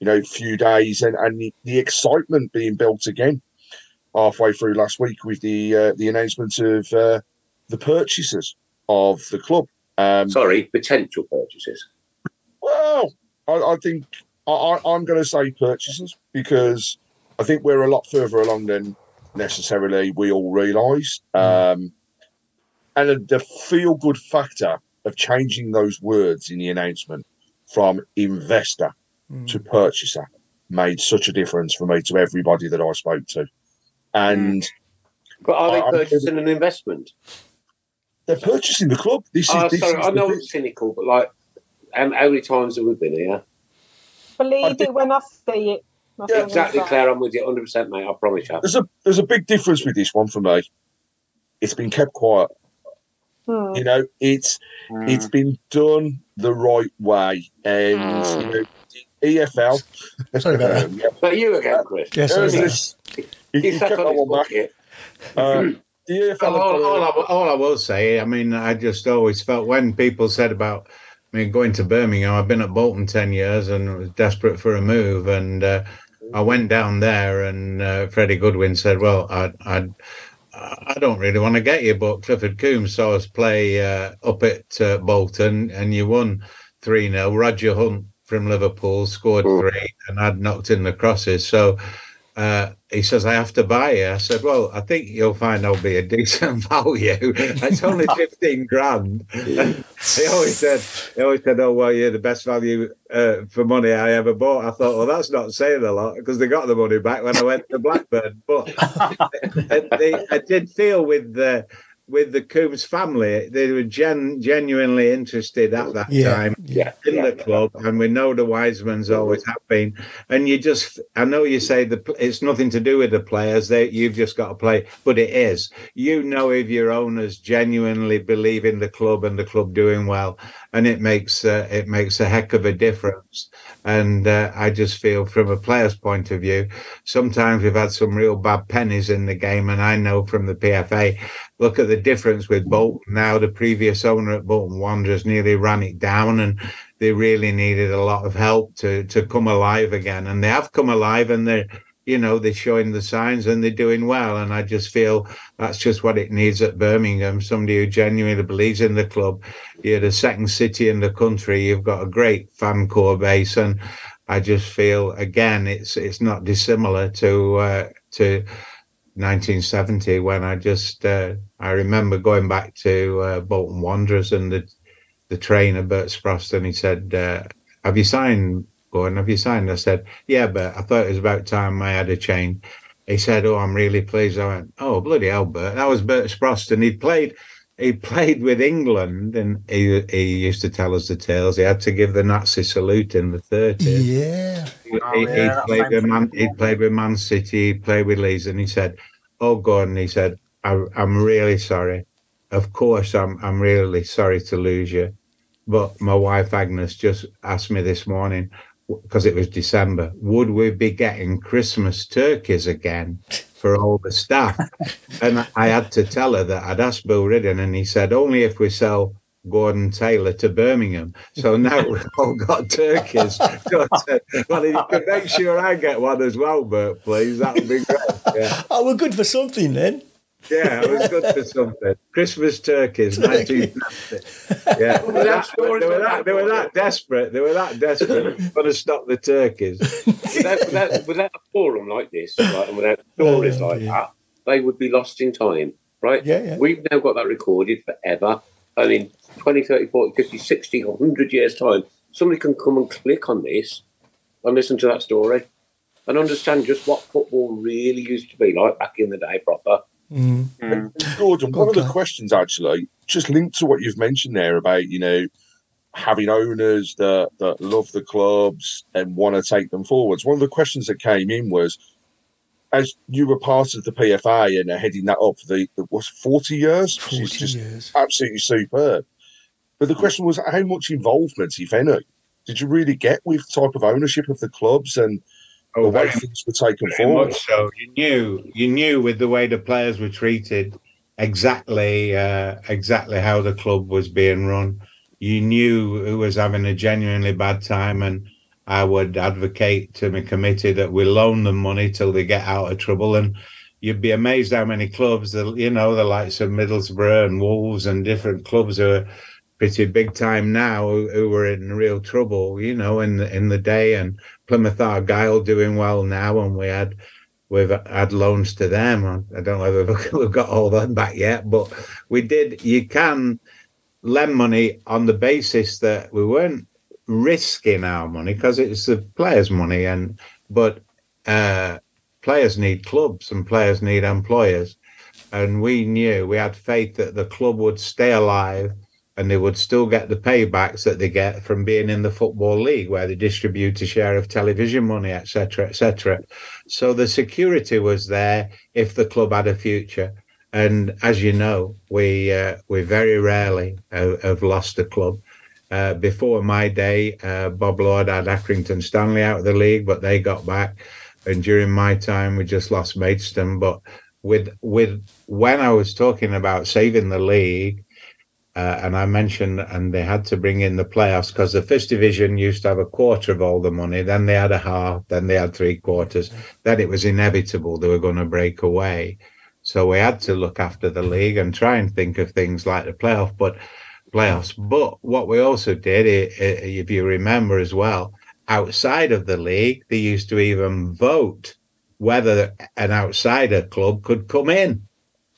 you know few days, and and the, the excitement being built again halfway through last week with the uh, the announcement of uh, the purchases of the club. Um, Sorry, potential purchases. well, I, I think I, I'm going to say purchases because I think we're a lot further along than necessarily we all realise. Um, and the feel good factor of changing those words in the announcement from investor to purchase that made such a difference for me to everybody that I spoke to. And But are they I- I'm- purchasing an investment? they're purchasing the club. This is, Oh, this sorry, is I know bit- it's cynical, but like, um, how many times have we been here? Believe it when I see it. That's Yeah, Exactly. Claire. I'm with you 100%, mate. I promise you. there's a there's a big difference with this one for me. It's been kept quiet. Hmm. You know, it's Mm. it's been done the right way, and you know, the EFL. Sorry about that. yeah, But you again, Chris. Yes, sorry there's about that. this- you- You you sat kept on that his one back. bucket. Um, the EFL. have all, all, a- I, all I will say, I mean, I just always felt when people said about I mean, going to Birmingham, I've been at Bolton 10 years and was desperate for a move. And uh, I went down there, and uh, Freddie Goodwin said, Well, I, I, I don't really want to get you, but Clifford Coombs saw us play uh, up at uh, Bolton, and you won 3 0. Roger Hunt from Liverpool scored three, and I'd knocked in the crosses. So uh, he says, I have to buy you. I said, Well, I think you'll find I'll be a decent value. it's only 15 grand. he always said, he always said, Oh, well, you're the best value uh, for money I ever bought. I thought, Well, that's not saying a lot because they got the money back when I went to Blackburn. But I, they, I did feel with the with the Coombs family, they were gen, genuinely interested at that Yeah, time yeah. in the club, and we know the Wisemans always have been. And you just, I know you say the it's nothing to do with the players; they you've just got to play, but it is. You know if your owners genuinely believe in the club and the club doing well, and it makes uh, it makes a heck of a difference. And uh, I just feel, from a player's point of view, sometimes we've had some real bad pennies in the game, and I know from the PFA. Look at the difference with Bolton now. The previous owner at Bolton Wanderers nearly ran it down, and they really needed a lot of help to to come alive again. And they have come alive, and they're you know they're showing the signs and they're doing well. And I just feel that's just what it needs at Birmingham. Somebody who genuinely believes in the club. You're the second city in the country. You've got a great fan core base, and I just feel again it's it's not dissimilar to uh, to 1970 when I just uh, I remember going back to uh, Bolton Wanderers and the the trainer Bert Sproston and he said, uh, "Have you signed, Gordon? Have you signed?" I said, "Yeah, but I thought it was about time I had a change." He said, "Oh, I'm really pleased." I went, "Oh, bloody hell, Bert!" That was Bert Sproston, and he'd played. He played with England, and he he used to tell us the tales. He had to give the Nazi salute in the 30s. Yeah. He, Oh, he- yeah, he played with Man. He played with Man City. He played with Leeds, and he said, "Oh, Gordon," he said, I, "I'm really sorry. Of course, I'm I'm really sorry to lose you, but my wife Agnes just asked me this morning because it was December. Would we be getting Christmas turkeys again for all the staff?" and I, had to tell her that I'd asked Bill Ridding, and he said, "Only if we sell." Gordon Taylor to Birmingham. So now we've all got turkeys. Well, if you can make sure I get one as well, Bert, please, that would be great. Yeah, Oh, we're good for something then. Yeah, it was good for something. Christmas turkeys, 1970. Yeah, they were, that, they, were that, they were that desperate. They were that desperate. Got to stop the turkeys. without, without, without a forum like this, right, and without oh, stories Oh, like dear. that, they would be lost in time, right? Yeah, yeah. We've now got that recorded forever. And in 20, 30, 40, 50, 60, 100 years' time, somebody can come and click on this and listen to that story and understand just what football really used to be like back in the day proper. Mm. Gordon, one of the questions actually, just linked to what you've mentioned there about, you know, having owners that, that love the clubs and want to take them forwards. One of the questions that came in was, as you were part of the PFA and are heading that up for the, the what's 40 years, which is 40 just years. absolutely superb. But the question was, how much involvement, if any, did you really get with type of ownership of the clubs and Oh, very things were taken Very forward? so. You knew, you knew with the way the players were treated, exactly, uh, exactly how the club was being run. You knew who was having a genuinely bad time, and I would advocate to my committee that we loan them money till they get out of trouble. And you'd be amazed how many clubs, the you know, the likes of Middlesbrough and Wolves and different clubs who are pretty big time now, who, who were in real trouble, you know, in the, in the day. And Plymouth Argyle doing well now, and we had we've had loans to them. I don't know whether we've got all them back yet, but we did. You can lend money on the basis that we weren't risking our money because it's the players' money, and but uh, players need clubs and players need employers, and we knew we had faith that the club would stay alive and they would still get the paybacks that they get from being in the football league where they distribute a share of television money etc etc so the security was there if the club had a future. And as you know we uh, we very rarely have, have lost a club. Uh, before my day uh, bob lord had accrington stanley out of the league but they got back. And during my time we just lost maidstone. But with with when i was talking about saving the league uh, and I mentioned, and they had to bring in the playoffs because the first division used to have a quarter of all the money. Then they had a half. Then they had three quarters. Then it was inevitable they were going to break away. So we had to look after the league and try and think of things like the playoff, but playoffs. But what we also did, if you remember as well, outside of the league, they used to even vote whether an outsider club could come in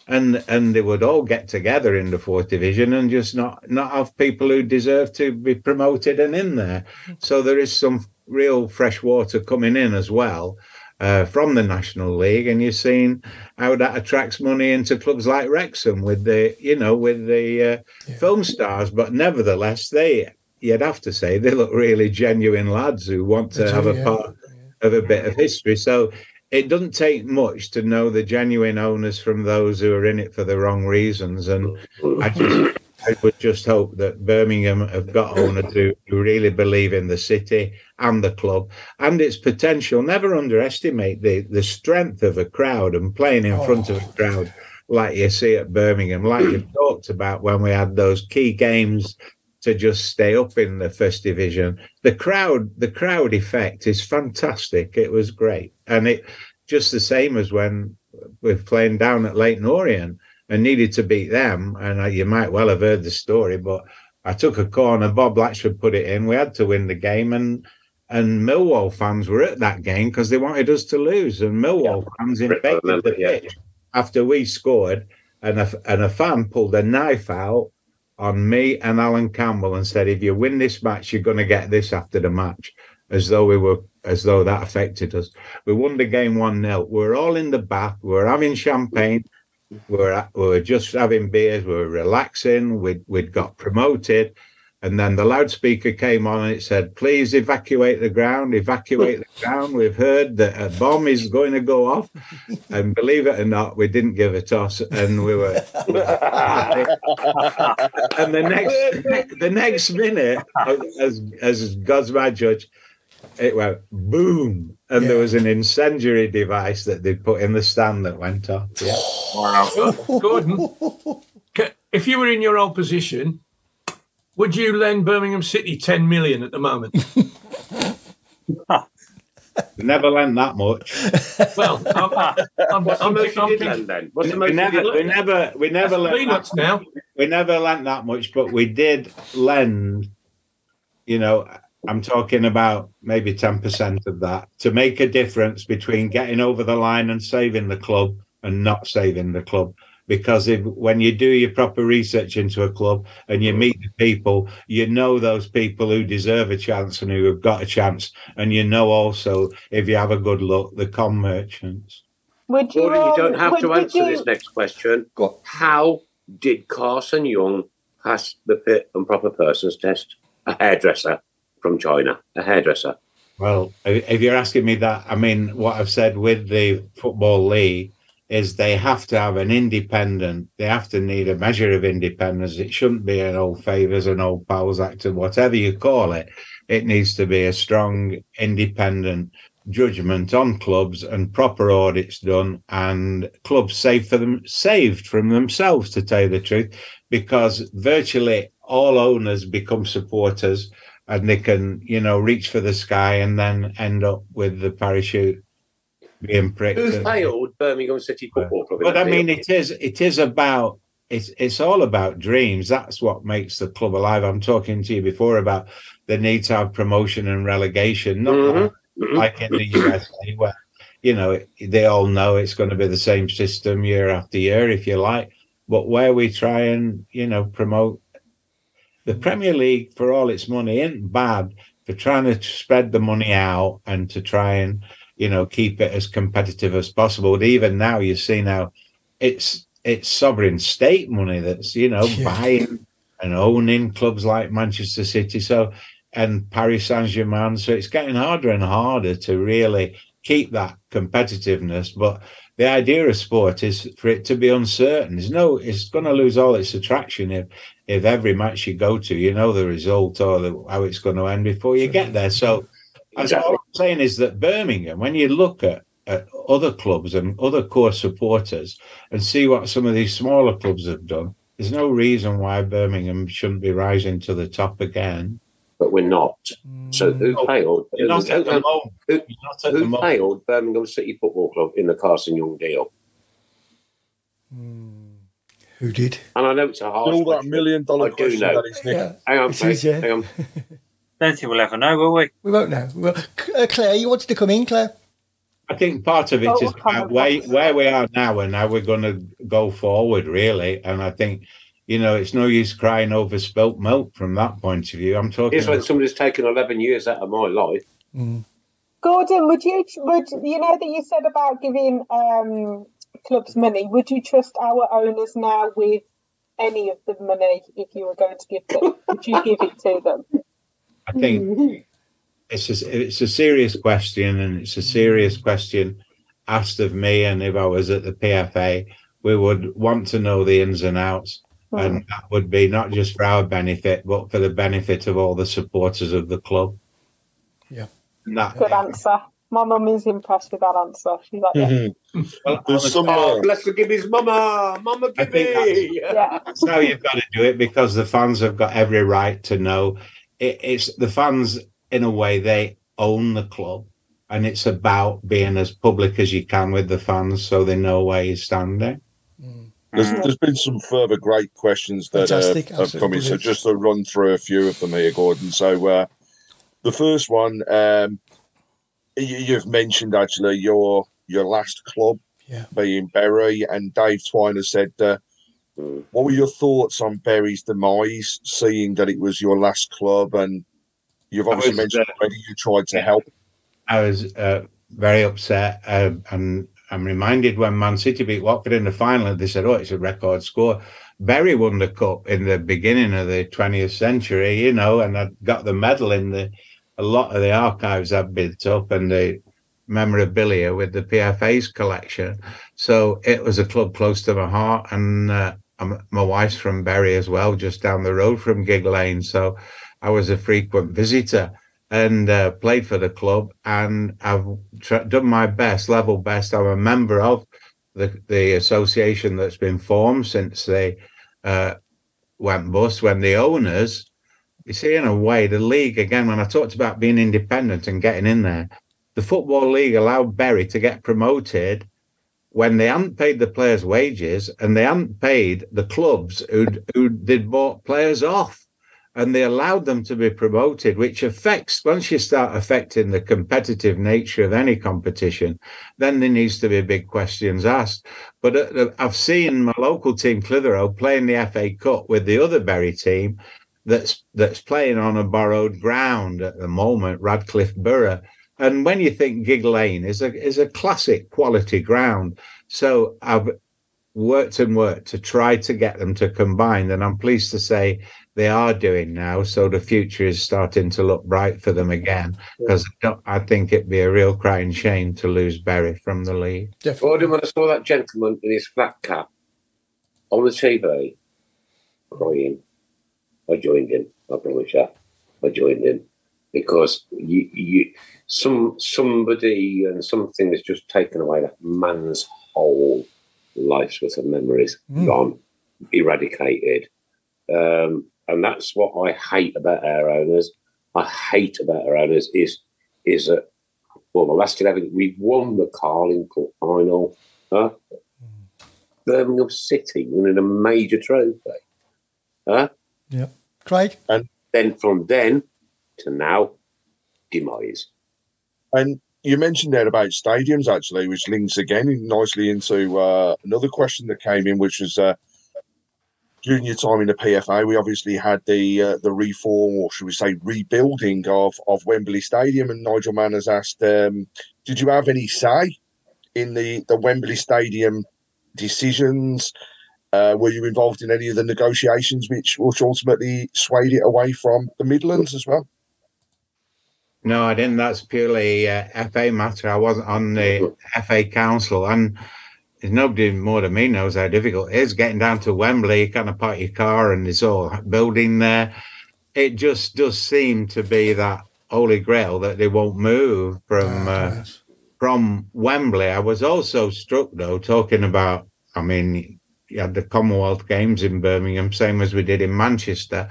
and and they would all get together in the fourth division and just not not have people who deserve to be promoted and in there. So there is some real fresh water coming in as well uh, from the National League, and you've seen how that attracts money into clubs like Wrexham with the you know with the uh, yeah. film stars. But nevertheless, they you'd have to say they look really genuine lads who want to have a yeah. part of a bit of history. So it doesn't take much to know the genuine owners from those who are in it for the wrong reasons. And I just I would just hope that Birmingham have got owners who, who really believe in the city and the club and its potential. Never underestimate the, the strength of a crowd and playing in front of a oh. crowd like you see at Birmingham, like you talked about when we had those key games to just stay up in the first division. The crowd, the crowd effect is fantastic. It was great, and it just the same as when we're playing down at Leyton Orient and needed to beat them. And I, you might well have heard the story, but I took a corner. Bob Latchford put it in. We had to win the game, and and Millwall fans were at that game because they wanted us to lose. And Millwall yeah. fans invaded the pitch after we scored, and a, and a fan pulled a knife out on me and Alan Campbell and said, if you win this match, you're going to get this after the match, as though we were, as though that affected us. We won the game 1 0. We are all in the bath. We are having champagne. We are we were just having beers. We're relaxing. We'd, we'd got promoted. And then the loudspeaker came on and it said, please evacuate the ground, evacuate the ground. We've heard that a bomb is going to go off. And believe it or not, we didn't give a toss and we were. and the next the next minute, as, as God's my judge, it went boom. And yeah. there was an incendiary device that they put in the stand that went off. Yeah. Wow. Gordon, if you were in your old position, would you lend Birmingham City 10 million at the moment? never lent that much. Well, I'm, I'm, What's I'm, the most I'm, you did then? What's the most we never, we never, we never lent peanuts now. We never lent that much, but we did lend. You know, I'm talking about maybe ten percent of that to make a difference between getting over the line and saving the club and not saving the club because if, when you do your proper research into a club and you meet the people, you know those people who deserve a chance and who have got a chance, and you know also if you have a good look, the con merchants. Would you, you don't have would- to would answer you- this next question. How did Carson Yeung pass the fit and proper persons test? A hairdresser from China, a hairdresser. Well, if you're asking me that, I mean, what I've said with the football league is they have to have an independent. They have to need a measure of independence. It shouldn't be an old favors and old powers act, or whatever you call it. It needs to be a strong, independent judgment on clubs and proper audits done, and clubs saved for them, saved from themselves, to tell you the truth, because virtually all owners become supporters and they can, you know, reach for the sky and then end up with the parachute being pricked. Who failed Birmingham City Football Club? but I mean, it is it is about it's it's all about dreams. That's what makes the club alive. I'm talking to you before about the need to have promotion and relegation, not Mhm. like, like in the USA where you know they all know it's going to be the same system year after year, if you like. But where we try and you know promote the Premier League for all its money isn't bad for trying to spread the money out and to try and you know keep it as competitive as possible. But even now, you see now it's it's sovereign state money that's you know Yeah. buying and owning clubs like Manchester City, so and Paris Saint Germain. So it's getting harder and harder to really keep that competitiveness. But the idea of sport is for it to be uncertain. There's no, it's going to lose all its attraction if if every match you go to, you know the result or the, how it's going to end before you get there. So, as all I'm saying is that Birmingham, when you look at, at other clubs and other core supporters and see what some of these smaller clubs have done, there's no reason why Birmingham shouldn't be rising to the top again. But we're not. So who No, failed? You're not at the Who, who, You're not at the who failed Birmingham City Football Club in the Carson Yeung deal? Who did? And I know it's a hard All that question. million dollar I do question know. that is Nick. Yeah. Hang on, It mate, is, yeah. hang on. Don't think we'll ever know, will we? We won't know. Well, uh, Claire, you wanted to come in, Claire? I think part of it Oh, is about where, where we are now and how we're going to go forward, really. And I think, you know, it's no use crying over spilt milk from that point of view. I'm talking. Here's when somebody's taken 11 years out of my life. Gordon, would you would you know that you said about giving um, clubs money? Would you trust our owners now with any of the money if you were going to give them? would you give it to them? I think it's a, it's a serious question, and it's a serious question asked of me. And if I was at the PFA, we would want to know the ins and outs, and that would be not just for our benefit, but for the benefit of all the supporters of the club. Yeah. And that, Good answer. My mum is impressed with that answer. She's like, yeah. Mm-hmm. well, There's some Oh, bless the give his mama. Mama, I give think me. yeah. That's how you've got to do it because the fans have got every right to know. It, it's the fans, in a way, they own the club, and it's about being as public as you can with the fans so they know where you're standing. There's, there's been some further great questions that uh, Fantastic, have absolutely come in. So just to run through a few of them here, Gordon. So uh, the first one, um, you, you've mentioned actually your your last club Yeah. being Bury, and Dave Twiner said, uh, Mm. "What were your thoughts on Bury's demise, seeing that it was your last club?" And you've obviously was, mentioned uh, already you tried to help. I was uh, very upset, uh, and I'm reminded when Man City beat Watford in the final, they said, "Oh, it's a record score." Bury won the cup in the beginning of the 20th century, you know, and I got the medal in the a lot of the archives I've built up and the memorabilia with the PFA's collection. So it was a club close to my heart, and uh, my wife's from Bury as well, just down the road from Gigg Lane. So I was a frequent visitor and uh, played for the club, and I've tr- done my best, level best. I'm a member of the the association that's been formed since they uh, went bust. When the owners, you see, in a way, the league again. When I talked about being independent and getting in there, the football league allowed Bury to get promoted when they hadn't paid the players' wages and they hadn't paid the clubs who who they'd bought players off and they allowed them to be promoted, which affects once you start affecting the competitive nature of any competition, then there needs to be big questions asked. But uh, I've seen my local team Clitheroe playing the FA Cup with the other Bury team that's that's playing on a borrowed ground at the moment, Radcliffe Borough. And when you think Gigg Lane is a is a classic quality ground, so I've worked and worked to try to get them to combine, and I'm pleased to say they are doing now. So the future is starting to look bright for them again. Because I think it'd be a real crying shame to lose Bury from the league. Definitely. When I saw that gentleman in his flat cap on the TV crying, I joined him. I promise you, I joined him because you, you, some somebody and something has just taken away that man's whole life's worth of memories, Mm. gone, eradicated, um, and that's what I hate about our owners. I hate about our owners is is that well, the last eleven we won the Carling Cup final. Huh? Birmingham City winning a major trophy. Huh? Yeah, Craig? And then from then to now, demise. And you mentioned there about stadiums, actually, which links again nicely into uh, another question that came in, which was uh, during your time in the PFA, we obviously had the uh, the reform, or should we say, rebuilding of, of Wembley Stadium. And Nigel Mann has asked, um, did you have any say in the, the Wembley Stadium decisions? Uh, were you involved in any of the negotiations which, which ultimately swayed it away from the Midlands as well? No, I didn't. That's purely uh, FA matter. I wasn't on the FA council, and nobody more than me knows how difficult it is getting down to Wembley. You kind of park your car, and there's all building there. It just does seem to be that holy grail that they won't move from uh, Yes. from Wembley. I was also struck though, talking about. I mean, you had the Commonwealth Games in Birmingham, same as we did in Manchester.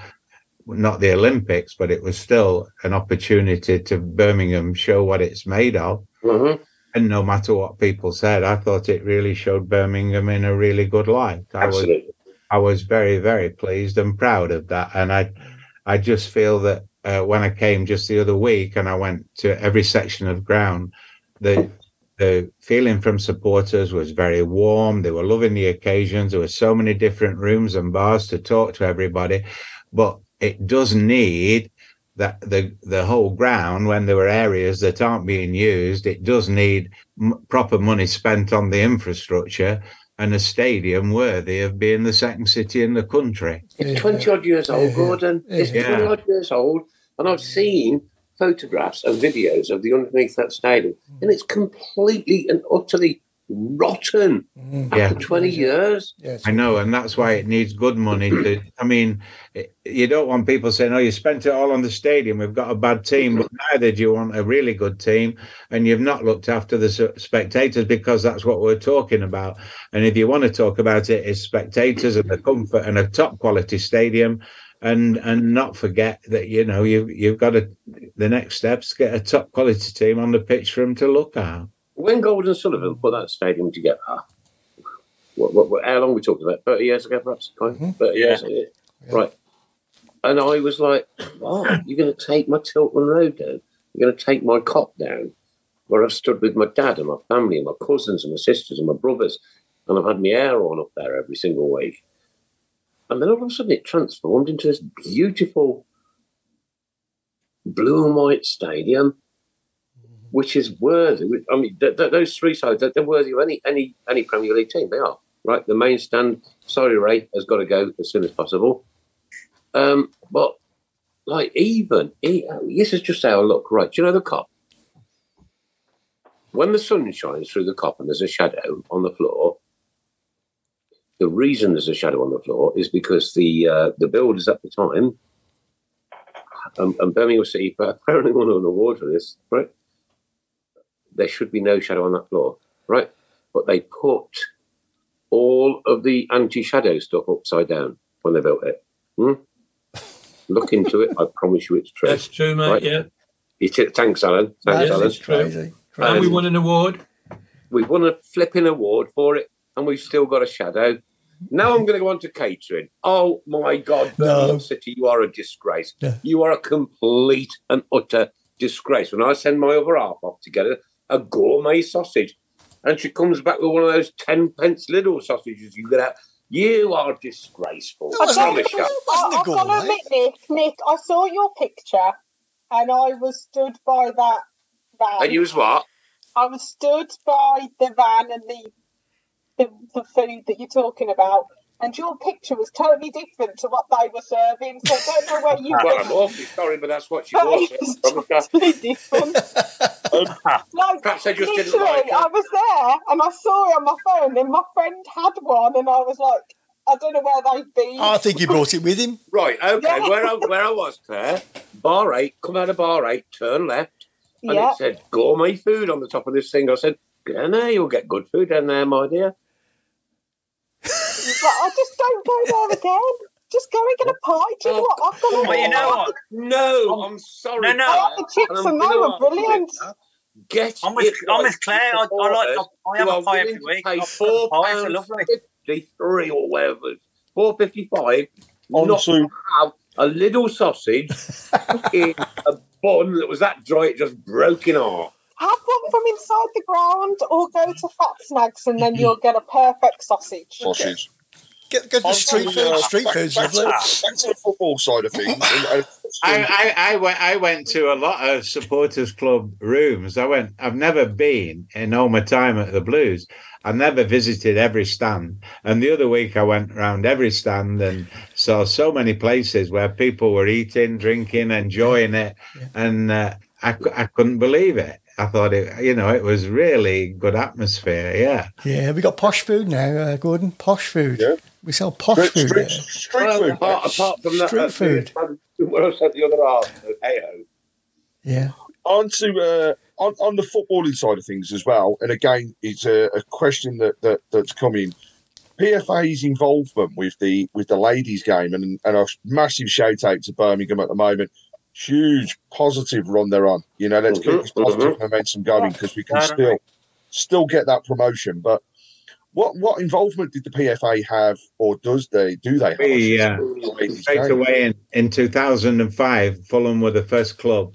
Not the Olympics, but it was still an opportunity to Birmingham show what it's made of. Mhm. And no matter what people said, I thought it really showed Birmingham in a really good light. I was Absolutely. I was very, very pleased and proud of that. And I, I just feel that uh, when I came just the other week and I went to every section of ground, the the feeling from supporters was very warm. They were loving the occasions. There were so many different rooms and bars to talk to everybody, but it does need that the the whole ground when there were areas that aren't being used. It does need m- proper money spent on the infrastructure and a stadium worthy of being the second city in the country. It's Yeah. 20 odd years old, Yeah. Gordon. It's Yeah. 20 odd years old. And I've seen photographs and videos of the underneath that stadium. And it's completely and utterly rotten Mm. Yeah. 20 years. Yes. I know, and that's why it needs good money. To, I mean, it- you don't want people saying, "Oh, you spent it all on the stadium. We've got a bad team." But neither do you want a really good team, and you've not looked after the spectators because that's what we're talking about. And if you want to talk about it, it, is spectators and the comfort and a top quality stadium, and and not forget that you know you you've got to the next steps get a top quality team on the pitch for them to look at. When Golden Sullivan put that stadium together, what, what, what, how long we talking about? 30 years ago, perhaps? Mhm. 30 years ago. Right. And I was like, what? You're going to take my Tilton Road down? You're going to take my Kop down? Where I've stood with my dad and my family and my cousins and my sisters and my brothers, and I've had my hair on up there every single week. And then all of a sudden it transformed into this beautiful blue and white stadium, which is worthy. I mean, th- th- those three sides, they're, worthy of any, any, any Premier League team. They are, right? The main stand, sorry, Ray, has got to go as soon as possible. Um, but, like, even, e- this is just I look, right? Do you know the Kop? When the sun shines through the Kop and there's a shadow on the floor, the reason there's a shadow on the floor is because the uh, the builders at the time, um, and Birmingham City apparently won an award for this, right? There should be no shadow on that floor, right? But they put all of the anti-shadow stuff upside down when they built it. Hmm? Look into it. I promise you, it's true. That's true, mate. Right. Yeah. It's it. Thanks, Alan. Thanks, That Alan. is crazy. And we won an award. We've won a flipping award for it, and we've still got a shadow. Now I'm going to go on to catering. Oh my God, No. City, you are a disgrace. Yeah. You are a complete and utter disgrace. When I send my other half off to get a, a gourmet sausage, and she comes back with one of those ten pence little sausages you get out, you are disgraceful. No, I promise you. It wasn't a I, I've got to admit, Nick, Nick, I saw your picture and I was stood by that van. And you was what? I was stood by the van and the, the the food that you're talking about, and your picture was totally different to what they were serving. So I don't know where you Well, I'm awfully sorry, but that's what she But was. it was Promise you. totally different. Um, like, Perhaps they just didn't literally, like her. I was there and I saw it on my phone, and my friend had one, and I was like, I don't know where they've been. I think he brought it with him. Right, okay. Yeah. Where I where I was, Claire, bar eight, come out of bar eight, turn left, and yeah. it said gourmet food on the top of this thing. I said, Get in there, you'll get good food down there, my dear. But I just don't go there again. Just go and get a pie. Do you know what? I've got a Well, you know what? No, I'm sorry. No, no. I like the chips I'm and they were brilliant. Get I'm with, it I'm with Claire. I, I like. I have a pie every week. Pay four pounds lovely. fifty-three or whatever. Four fifty-five. On Not to- to have a little sausage in a bun that was that dry it just broke in half. Have one from inside the ground or go to Fat Snags and then you'll get a perfect sausage. sausage. Get, get the street to, food. uh, Street back- food's back to- lovely. Back to the football side of things. I, I, I went I went to a lot of supporters club rooms. I went I've never been in all my time at the Blues. I never visited every stand. And the other week I went around every stand and saw so many places where people were eating, drinking, enjoying it. And uh, I, I couldn't believe it. I thought it, you know, it was really good atmosphere. Yeah. Yeah, we got posh food now, uh, Gordon. Posh food. Yeah. We sell posh street, food. street, there. street Well, food. apart, apart from that, Street that food. What I said the other half, hey Yeah. on to uh, on, on the footballing side of things as well. And again, it's a, a question that, that that's coming. PFA's involvement with the with the ladies game and and a massive shout out to Birmingham at the moment. Huge positive run they're on. You know, let's keep Mhm, this positive mhm. momentum going because we can Yeah, still still get that promotion. But what what involvement did the PFA have, or does they do they have? We, uh, should say, in the ladies' Straight away in, in 2005, Fulham were the first club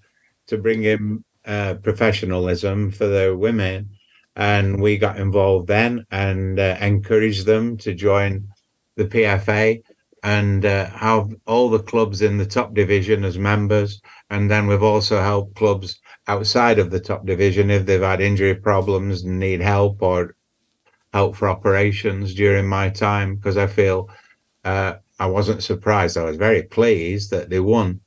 to bring in uh, professionalism for the women. And we got involved then and uh, encouraged them to join the PFA and uh, have all the clubs in the top division as members. And then we've also helped clubs outside of the top division if they've had injury problems and need help or help for operations during my time because I feel uh, I wasn't surprised. I was very pleased that they won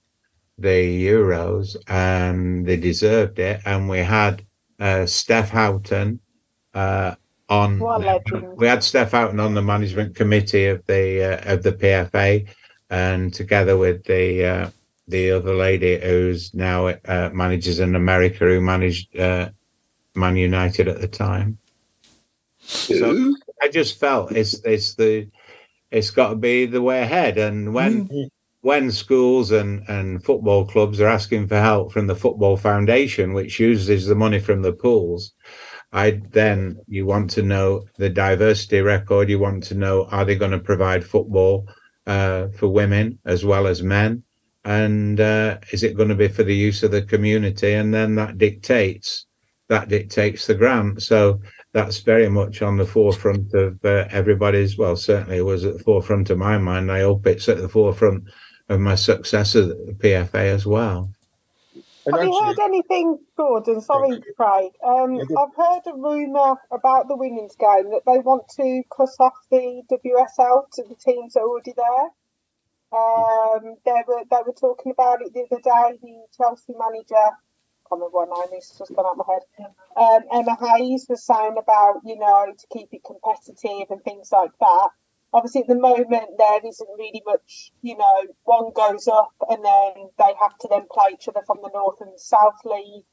the Euros and they deserved it. And we had uh, Steph Houghton uh, on. We had Steph Houghton on the management committee of the uh, of the PFA, and together with the uh, the other lady who's now uh, manages in America, who managed uh, Man United at the time. So I just felt it's it's the it's got to be the way ahead. And when when schools and and football clubs are asking for help from the football foundation, which uses the money from the pools, I then you want to know the diversity record. You want to know are they going to provide football uh, for women as well as men, and uh, is it going to be for the use of the community? And then that dictates that dictates the grant. So that's very much on the forefront of uh, everybody's. Well, certainly it was at the forefront of my mind. I hope it's at the forefront of my success at the PFA as well. Have you heard anything, Gordon? Sorry, Craig. Um, I've heard a rumour about the women's game that they want to cut off the WSL to the teams that are already there. Um, they were they were talking about it the other day. The Chelsea manager, I can't remember what is, just gone out of my head. Um, Emma Hayes was saying about you know to keep it competitive and things like that. Obviously, at the moment there isn't really much. You know, one goes up and then they have to then play each other from the North and South League.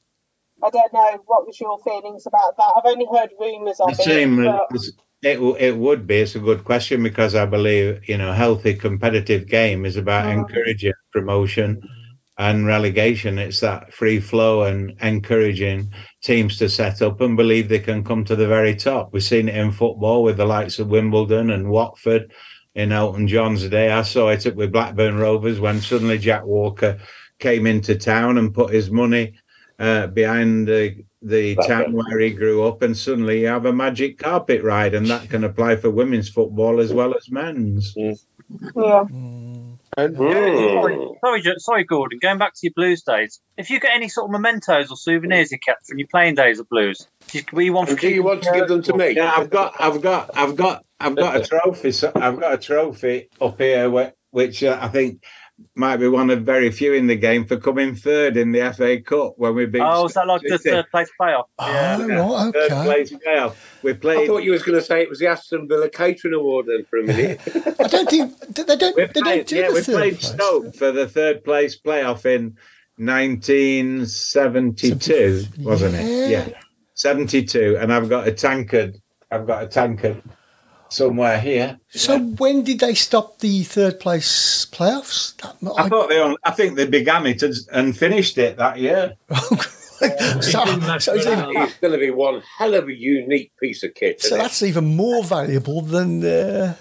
I don't know. What was your feelings about that? I've only heard rumours of The same. it. But, It it would be. It's a good question because I believe you know healthy competitive game is about Mm. encouraging promotion and relegation. It's that free flow and encouraging teams to set up and believe they can come to the very top. We've seen it in football with the likes of Wimbledon and Watford in Elton John's day. I saw it with Blackburn Rovers when suddenly Jack Walker came into town and put his money uh, behind the the town where he grew up, and suddenly you have a magic carpet ride, and that can apply for women's football as well as men's. yeah. Mm. And Sorry, Mm. sorry, sorry, Gordon. Going back to your Blues days, if you get any sort of mementos or souvenirs you kept from your playing days of Blues, do you, were you one for do you want to give them to me? Yeah, I've got, I've got, I've got, I've got a trophy. So I've got a trophy up here, which uh, I think might be one of very few in the game for coming third in the FA Cup when we beat. Oh, is that like the third place playoff? Oh, Yeah. right, Third place playoff. We played. I thought you was going to say it was the Aston Villa Catering Award then for a minute. I don't think they don't. We They don't played, do yeah, the we third played place. Stoke for the third place playoff in 1972, wasn't it? Yeah. Yeah, 72. And I've got a tankard. I've got a tankard somewhere here. So when did they stop the third place playoffs? That, I thought they. Only, I think they began it and, and finished it that year. so, so, it's it's going to be one hell of a unique piece of kit. so isn't it? that's even more valuable than uh,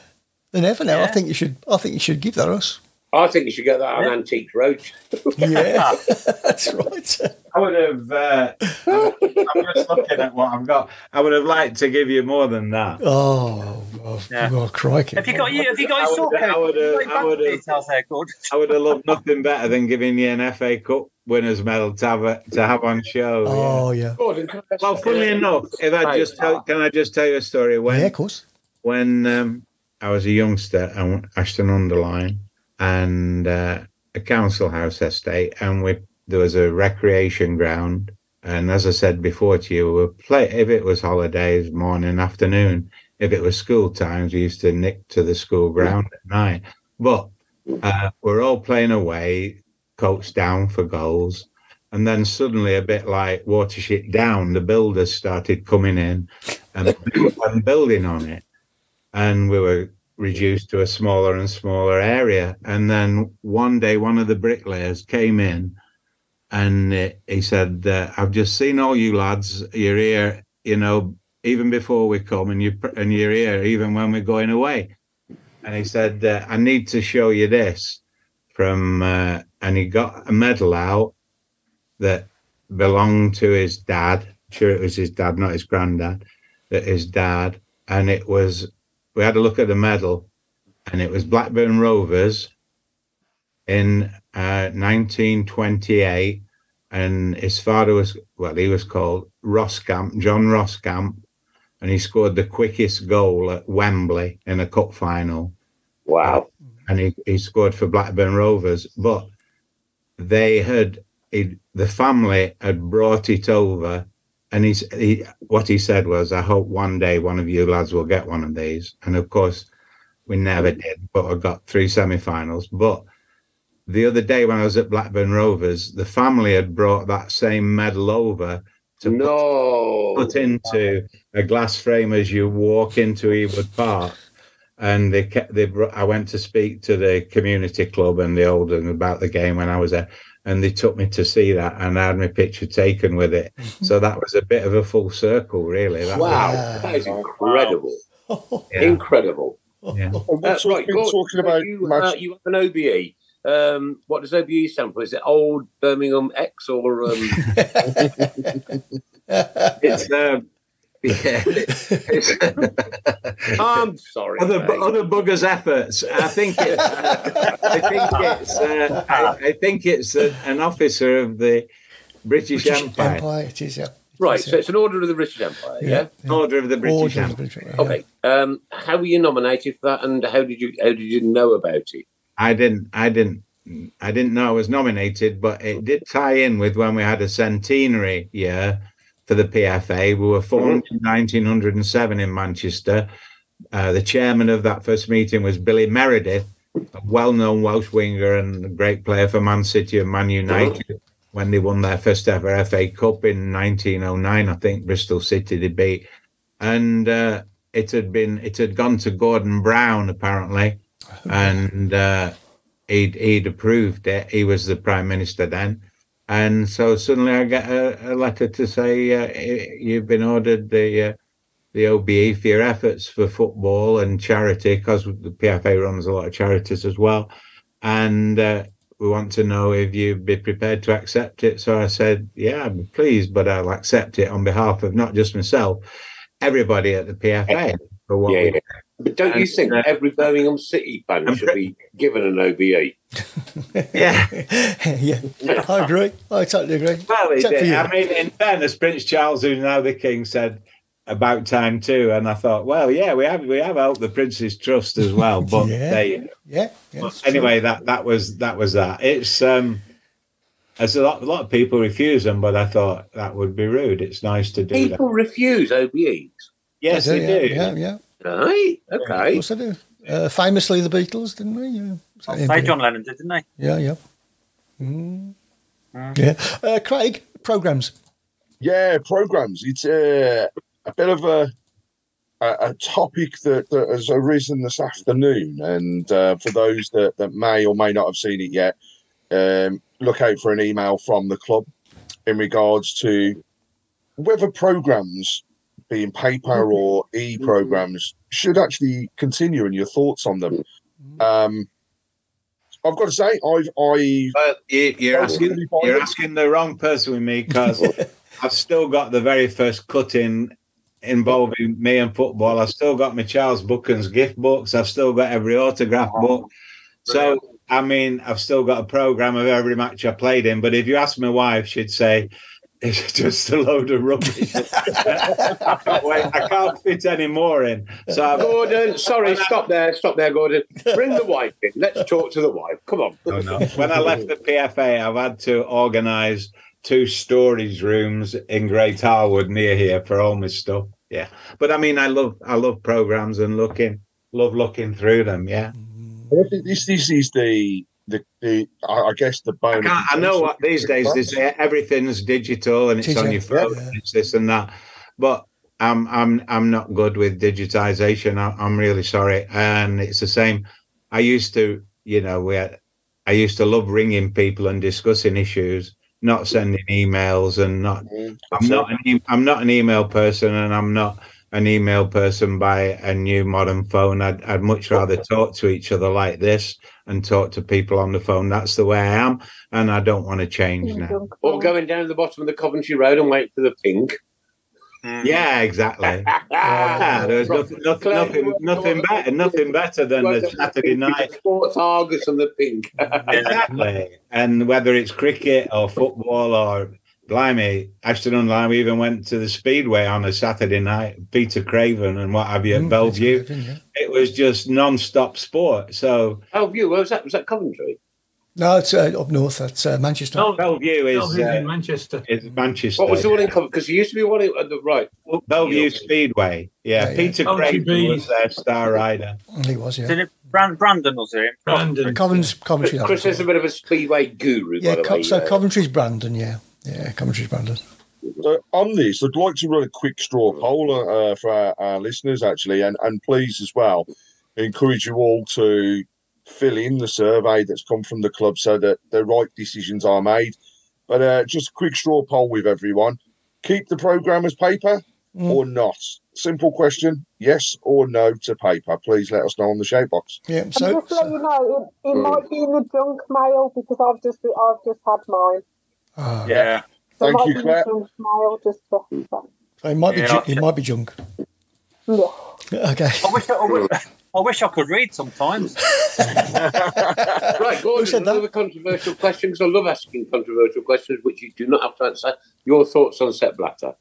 than ever now. I think you should. I think you should give that us. I think you should get that on Yeah. Antique Roach. Yeah, that's right. I would have. Uh, I'm I'm just looking at what I've got. I would have liked to give you more than that. Oh, oh, Yeah. oh crikey! Have you got you? Have you got I your sort would- code? I would, uh, Have you got I your would, bank uh, details there, Gordon? I would have loved nothing better than giving you an FA Cup winners medal to have a, to have on show. Oh yeah, Gordon, can I- Well, funnily enough, if I just tell, can I just tell you a story? When yeah, of course. when um, I was a youngster at Ashton-under-Lyne and uh, a council house estate, and we there was a recreation ground. And as I said before to you, we play if it was holidays, morning, afternoon. If it was school times, we used to nick to the school ground at night. But uh, we're all playing away, coach down for goals. And then suddenly, a bit like Watership Down, the builders started coming in and, and building on it. and we were reduced to a smaller and smaller area. And then one day, one of the bricklayers came in and he said, uh, "I've just seen all you lads. You're here, you know, even before we come, and you and you're here even when we're going away." And he said, uh, "I need to show you this." From uh, and he got a medal out that belonged to his dad. Sure, it was his dad, not his granddad. That his dad, and it was. We had a look at the medal, and it was Blackburn Rovers in uh, 1928, and his father was well, he was called Roscamp, John Roscamp, and he scored the quickest goal at Wembley in a cup final. Wow. And he, he scored for Blackburn Rovers, but they had he, the family had brought it over, and he's he what he said was, "I hope one day one of you lads will get one of these." And of course, we never mm. did, but I got three semi-finals. But the other day when I was at Blackburn Rovers, the family had brought that same medal over to No. put into a glass frame as you walk into Ewood Park. And they kept, they brought, I went to speak to the community club and the Oldham about the game when I was there, and they took me to see that, and I had my picture taken with it. So that was a bit of a full circle, really. That Wow. Yeah. That is incredible. was- yeah, Incredible. yeah. And Uh, we're talking, Gordon, talking about you, match- uh, you have an OBE. Um, what does OBE stand for? Is it Old Birmingham X or um, It's um, yeah, it's, I'm sorry. other mate. other buggers' efforts. I think it's. I think it's. Uh, I, I think it's a, an officer of the British, British Empire, Empire, it is, yeah. right, so it's an order of the British Empire, yeah. order of the British Order Empire. the British, yeah. Okay. Um, how were you nominated for that, and how did you how did you know about it? I didn't. I didn't. I didn't know I was nominated, but it did tie in with when we had a centenary year for the PFA. We were formed in 1907 in Manchester. Uh, the chairman of that first meeting was Billy Meredith, a well-known Welsh winger and a great player for Man City and Man United when they won their first ever FA Cup in 1909. I think Bristol City they beat, and uh, it had been it had gone to Gordon Brown apparently, and uh, he'd he'd approved it. He was the prime minister then. And so suddenly I get a, a letter to say uh, you've been ordered the uh, the OBE for your efforts for football and charity because the PFA runs a lot of charities as well, and uh, we want to know if you'd be prepared to accept it. So I said, yeah, I'm pleased, but I'll accept it on behalf of not just myself, everybody at the PFA. For what Yeah, we yeah. But don't you think uh, every Birmingham City fan should be given an OBE? yeah. yeah, I agree. I totally agree. Well, he Except for did. you. I mean, in fairness, Prince Charles, who's now the king, said about time too, and I thought, well, yeah, we have we have helped the Prince's Trust as well, but Yeah. there you go. Yeah, yeah. But it's true. anyway, that that was that was that. It's um, as a lot a lot of people refuse them, but I thought that would be rude. It's nice to do that. People refuse OBEs. Yes, I they do. Yeah, yeah, yeah. Right? Of Okay. course I do. Uh, famously, the Beatles, didn't we? Yeah. So, yeah, Say John Lennon did, didn't they? Yeah, yeah. Mm. Yeah. Uh, Craig, programs. Yeah, programs. It's uh, a bit of a a, a topic that, that has arisen this afternoon, and uh, for those that, that may or may not have seen it yet, um, look out for an email from the club in regards to whether programs, being paper mm-hmm. or mm-hmm. e programs, should actually continue, and your thoughts on them. Mm-hmm. Um, I've got to say, I've I've Well, you, you're Oh, asking really, you're asking the wrong person with me because I've still got the very first cutting involving me and football. I've still got my Charles Buchan's gift books. I've still got every autograph book. So I mean, I've still got a program of every match I played in. But if you ask my wife, she'd say it's just a load of rubbish. I, can't wait, I can't fit any more in. So I've, Gordon, sorry, stop there, stop there, Gordon. Bring the wife in. Let's talk to the wife. Come on. Oh, no. When I left the PFA, I've had to organise two storage rooms in Great Harwood near here for all my stuff. Yeah, but I mean, I love I love programs and looking love looking through them. Yeah, I think this this is the the, the I I guess the I, bone. of can't, I know what these days they say everything's digital and it's on your phone yeah. and it's this and that, but I'm I'm I'm not good with digitization. I, I'm really sorry, and it's the same. I used to, you know, we had, I used to love ringing people and discussing issues, not sending emails, and not. Mm-hmm. I'm not an e- I'm not an email person, and I'm not an email person by a new modern phone. I'd I'd much rather talk to each other like this and talk to people on the phone. That's the way I am, and I don't want to change now. Or going down the bottom of the Coventry Road and wait for the pink. Mm. Yeah, exactly. Yeah, there's nothing, nothing, nothing, nothing better, nothing better than the Saturday night. Sports Argus and the pink. Exactly. And whether it's cricket or football or blimey, Ashton and Lime even went to the Speedway on a Saturday night, Peter Craven and what have you at Mm, Belle Vue. it's good, yeah. It was just non-stop sport. So Belle Vue. Where was that? Was that Coventry? No, it's uh, up north. That's uh, Manchester. Oh, Belle Vue is Belle Vue's in uh, Manchester. is Manchester. What was the one in Coventry? Because there used to be one in, at the right. Belle Vue Speedway. Yeah, Yeah, yeah. Peter Coventry Craven was Bees. their star rider. He was, yeah. Did it Brandon was it? Brandon. Coventry's, Coventry. Chris is a bit of a speedway guru, yeah, by the Co- way. so Coventry's Brandon, yeah. Yeah, Coventry's Brandon. So on this, I'd like to run a quick straw poll uh, for our, our listeners, actually, and, and please as well encourage you all to fill in the survey that's come from the club so that the right decisions are made. But uh, just a quick straw poll with everyone: keep the program as paper Mm. or not? Simple question: yes or no to paper. Please let us know on the shape box. Yeah, so, just to let so you know, it, it Mm. might be in the junk mail because I've just I've just had mine. Ah, Yeah. So Thank might you, be Claire. in the junk mail just to, so it might be Yeah, ju- it might be junk. yeah. Okay. I wish I, I wish, I wish I could read sometimes. Right, Who Gordon, said that? another controversial question, because I love asking controversial questions, which you do not have to answer. Your thoughts on Sepp Blatter?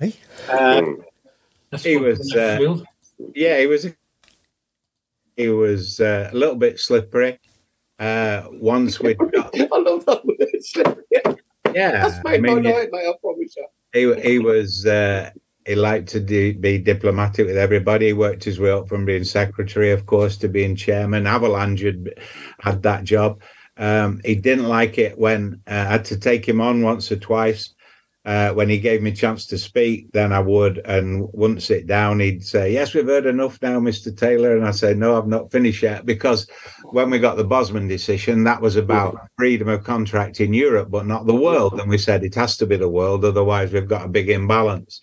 Hey, Um, He was, uh, yeah, he was. He was uh, a little bit slippery. Uh, once we I love that word. Yeah, yeah, That's I made my mean, night, mate, I promise you. he he was uh, he liked to do, be diplomatic with everybody. He worked his way up from being secretary, of course, to being chairman. Havelange had, had that job. Um, he didn't like it when uh, I had to take him on once or twice. Uh, when he gave me a chance to speak, then I would, and wouldn't sit down. He'd say, "Yes, we've heard enough now, Mister Taylor," and I say, "No, I've not finished yet," because when we got the Bosman decision, that was about freedom of contract in Europe, but not the world. And we said it has to be the world, otherwise we've got a big imbalance.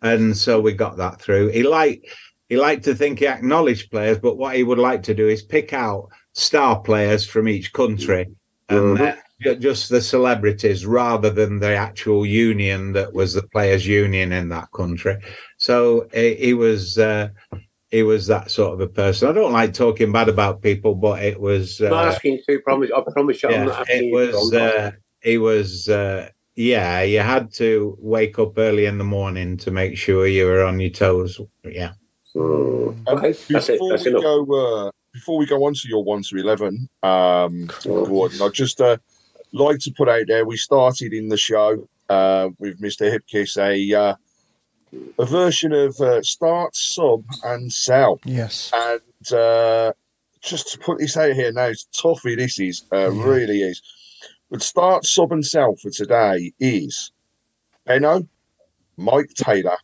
And so we got that through. He liked he liked to think he acknowledged players, but what he would like to do is pick out star players from each country and ju- just the celebrities rather than the actual union that was the players' union in that country. So he, he was. Uh, he was that sort of a person. I don't like talking bad about people, but it was. I'm not Uh, asking you to, promise. I promise you, I'm not asking it was. to. Uh, it was. Uh, yeah, you had to wake up early in the morning to make sure you were on your toes. Yeah. Mm. Um, Okay, that's it. before That's we enough. go, uh, before we go on to your one to eleven, um, Gordon, I just uh, like to put out there. We started in the show uh, with Mister Hipkiss a uh, a version of uh, start, sub, and sell, yes. and uh, just to put this out here now, it's toughy. This is uh, really is. But start, sub, and sell for today is Benno, Mike Taylor,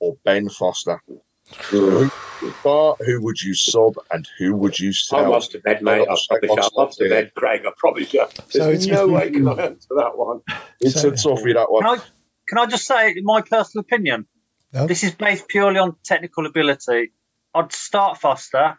or Ben Foster. Who start, who would you sub, and who would you I'm sell? off to bed, mate. I promise you. I'm off to bed, Craig. I promise you. So There's it's- no way can I answer that one. It's So- a toughie that one. Can I can I just say in my personal opinion? No. This is based purely on technical ability. I'd start Foster,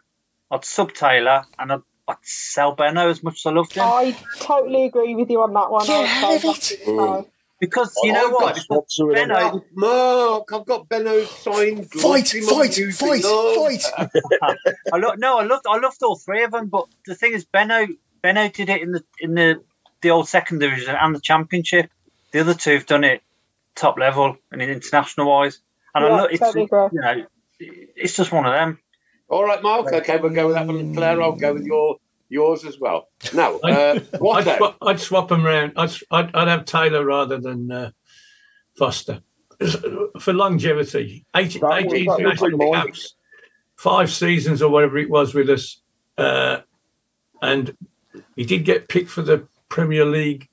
I'd sub Taylor, and I'd, I'd sell Benno as much as I loved him. I totally agree with you on that one. Get I'd out say it. Fine. Because oh, you know I've what? got Swap. Benno, Mark, I've got Benno's signed. Fight, gloves in fight, fight, fight. I lo- no, I loved I loved all three of them. But the thing is, Benno Benno did it in the in the the old second division and the championship. The other two have done it top level and in international wise. And I Yeah, look, it's totally you know, it's just one of them. All right, Mark. Okay, we'll go with that one. Claire, I'll go with your yours as well. Now, uh, I'd, then? swap, I'd swap them around. I'd, I'd, I'd have Taylor rather than uh, Foster for longevity. 80, That was- 80 was international caps, five seasons or whatever it was with us, uh, and he did get picked for the Premier League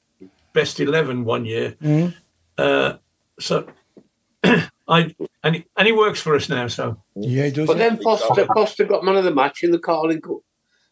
best eleven one year. Mhm. Uh, so I and he, and he works for us now. So Yeah, he does. But yeah. then Foster, Foster got man of the match in the Carling Cup.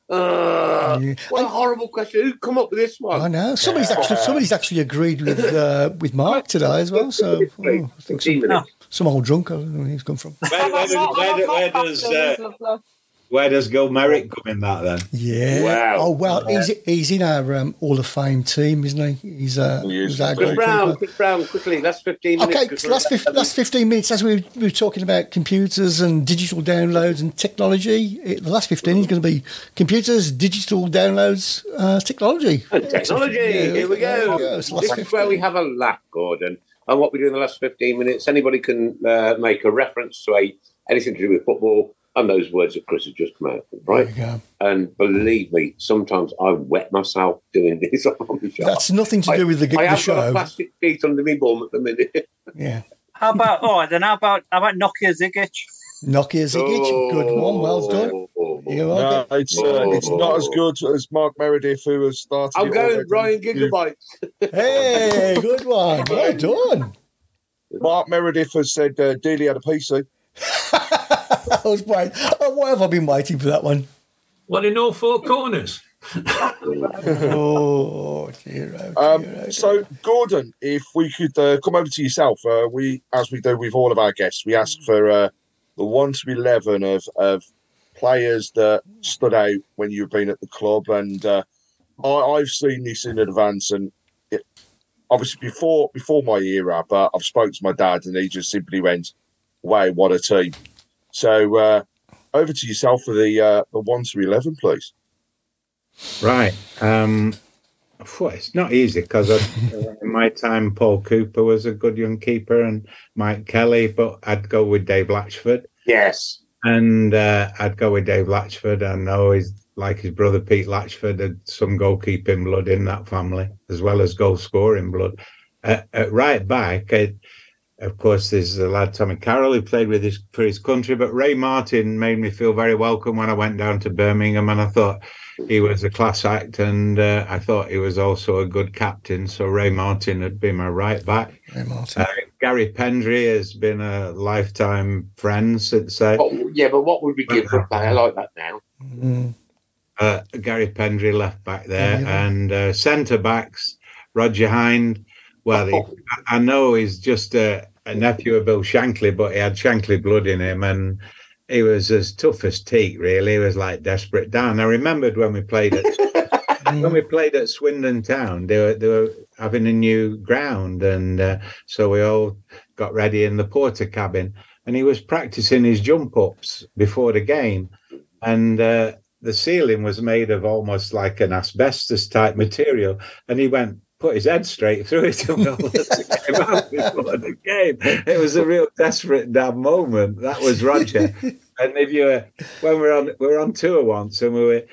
Uh, Yeah. What a horrible question. Who come up with this one? I know somebody's actually somebody's actually agreed with uh, with Mark today as well. So oh, I think some, some old drunk. I don't know where he's come from. Where, where, does- where, do- where does uh, Lovely. Where does Gil Merrick come in that then? Yeah. Wow. Oh well, he's he's in our um, Hall of Fame team, isn't he? He's uh, He he's our Chris Browne. Chris Browne, quickly, last 15 minutes. Okay, 'cause last, fif- last 15 minutes, as we, we were talking about computers and digital downloads and technology, it, the last 15 is going to be computers, digital downloads, uh, technology. And technology. Yeah, Here we go. we go. This last is where we have a laugh, Gordon. And what we do in the last 15 minutes, anybody can uh, make a reference to a anything to do with football, and those words that Chris has just come out, with, There right? go. And believe me, sometimes I wet myself doing this on the show. That's nothing to do with the, I the have got a show. plastic feet under my bum at the minute. Yeah. How about all right then? How about how about Nokia Zigic? Nokia Zigic, good one, well done. Oh. You're No, welcome. it's uh, it's not as good as Mark Meredith, who has started. I'm going. Ryan Gigabytes. Hey, good one. Well done. Mark Meredith has said uh, Dealey had a PC. I was waiting. Oh, why have I been waiting for that one? well, in all four corners. Oh, dear, oh, Um, dear, oh, so, Gordon, if we could uh, come over to yourself, uh, we, as we do with all of our guests, we ask for uh, the one to eleven of of players that stood out when you've been at the club, and uh, I, I've seen this in advance, and it, obviously before before my era, but I've spoken to my dad, and he just simply went, "Wow, what a team!" So, uh, over to yourself for the uh, the one to eleven, please. Right. Um, phew, it's not easy because in my time, Paul Cooper was a good young keeper and Mike Kelly, but I'd go with Dave Latchford. Yes. And uh, I'd go with Dave Latchford. I know he's like his brother Pete Latchford had some goalkeeping blood in that family, as well as goal scoring blood. Uh, at right back, uh, of course, there's the lad Tommy Carroll who played with his for his country, but Ray Martin made me feel very welcome when I went down to Birmingham, and I thought he was a class act, and uh, I thought he was also a good captain. So Ray Martin had been my right back. Ray Martin. Uh, Garry Pendrey has been a lifetime friend since I. Oh, yeah, but what would we give for a player like that now? Mm. uh, Garry Pendrey left back there, Yeah. and uh, centre backs Roger Hynd. Well, he, Oh. I I know he's just a, a nephew of Bill Shankly, but he had Shankly blood in him, and he was as tough as teak. Really, he was like Desperate Dan. I remembered when we played at when we played at Swindon Town, they were they were having a new ground, and uh, so we all got ready in the Portakabin, and he was practicing his jump ups before the game, and uh, the ceiling was made of almost like an asbestos type material, and he went. Put his head straight through it and came out before the game. It was a real Desperate Dan moment. That was Roger. and if you were, when we were on we were on tour once and we were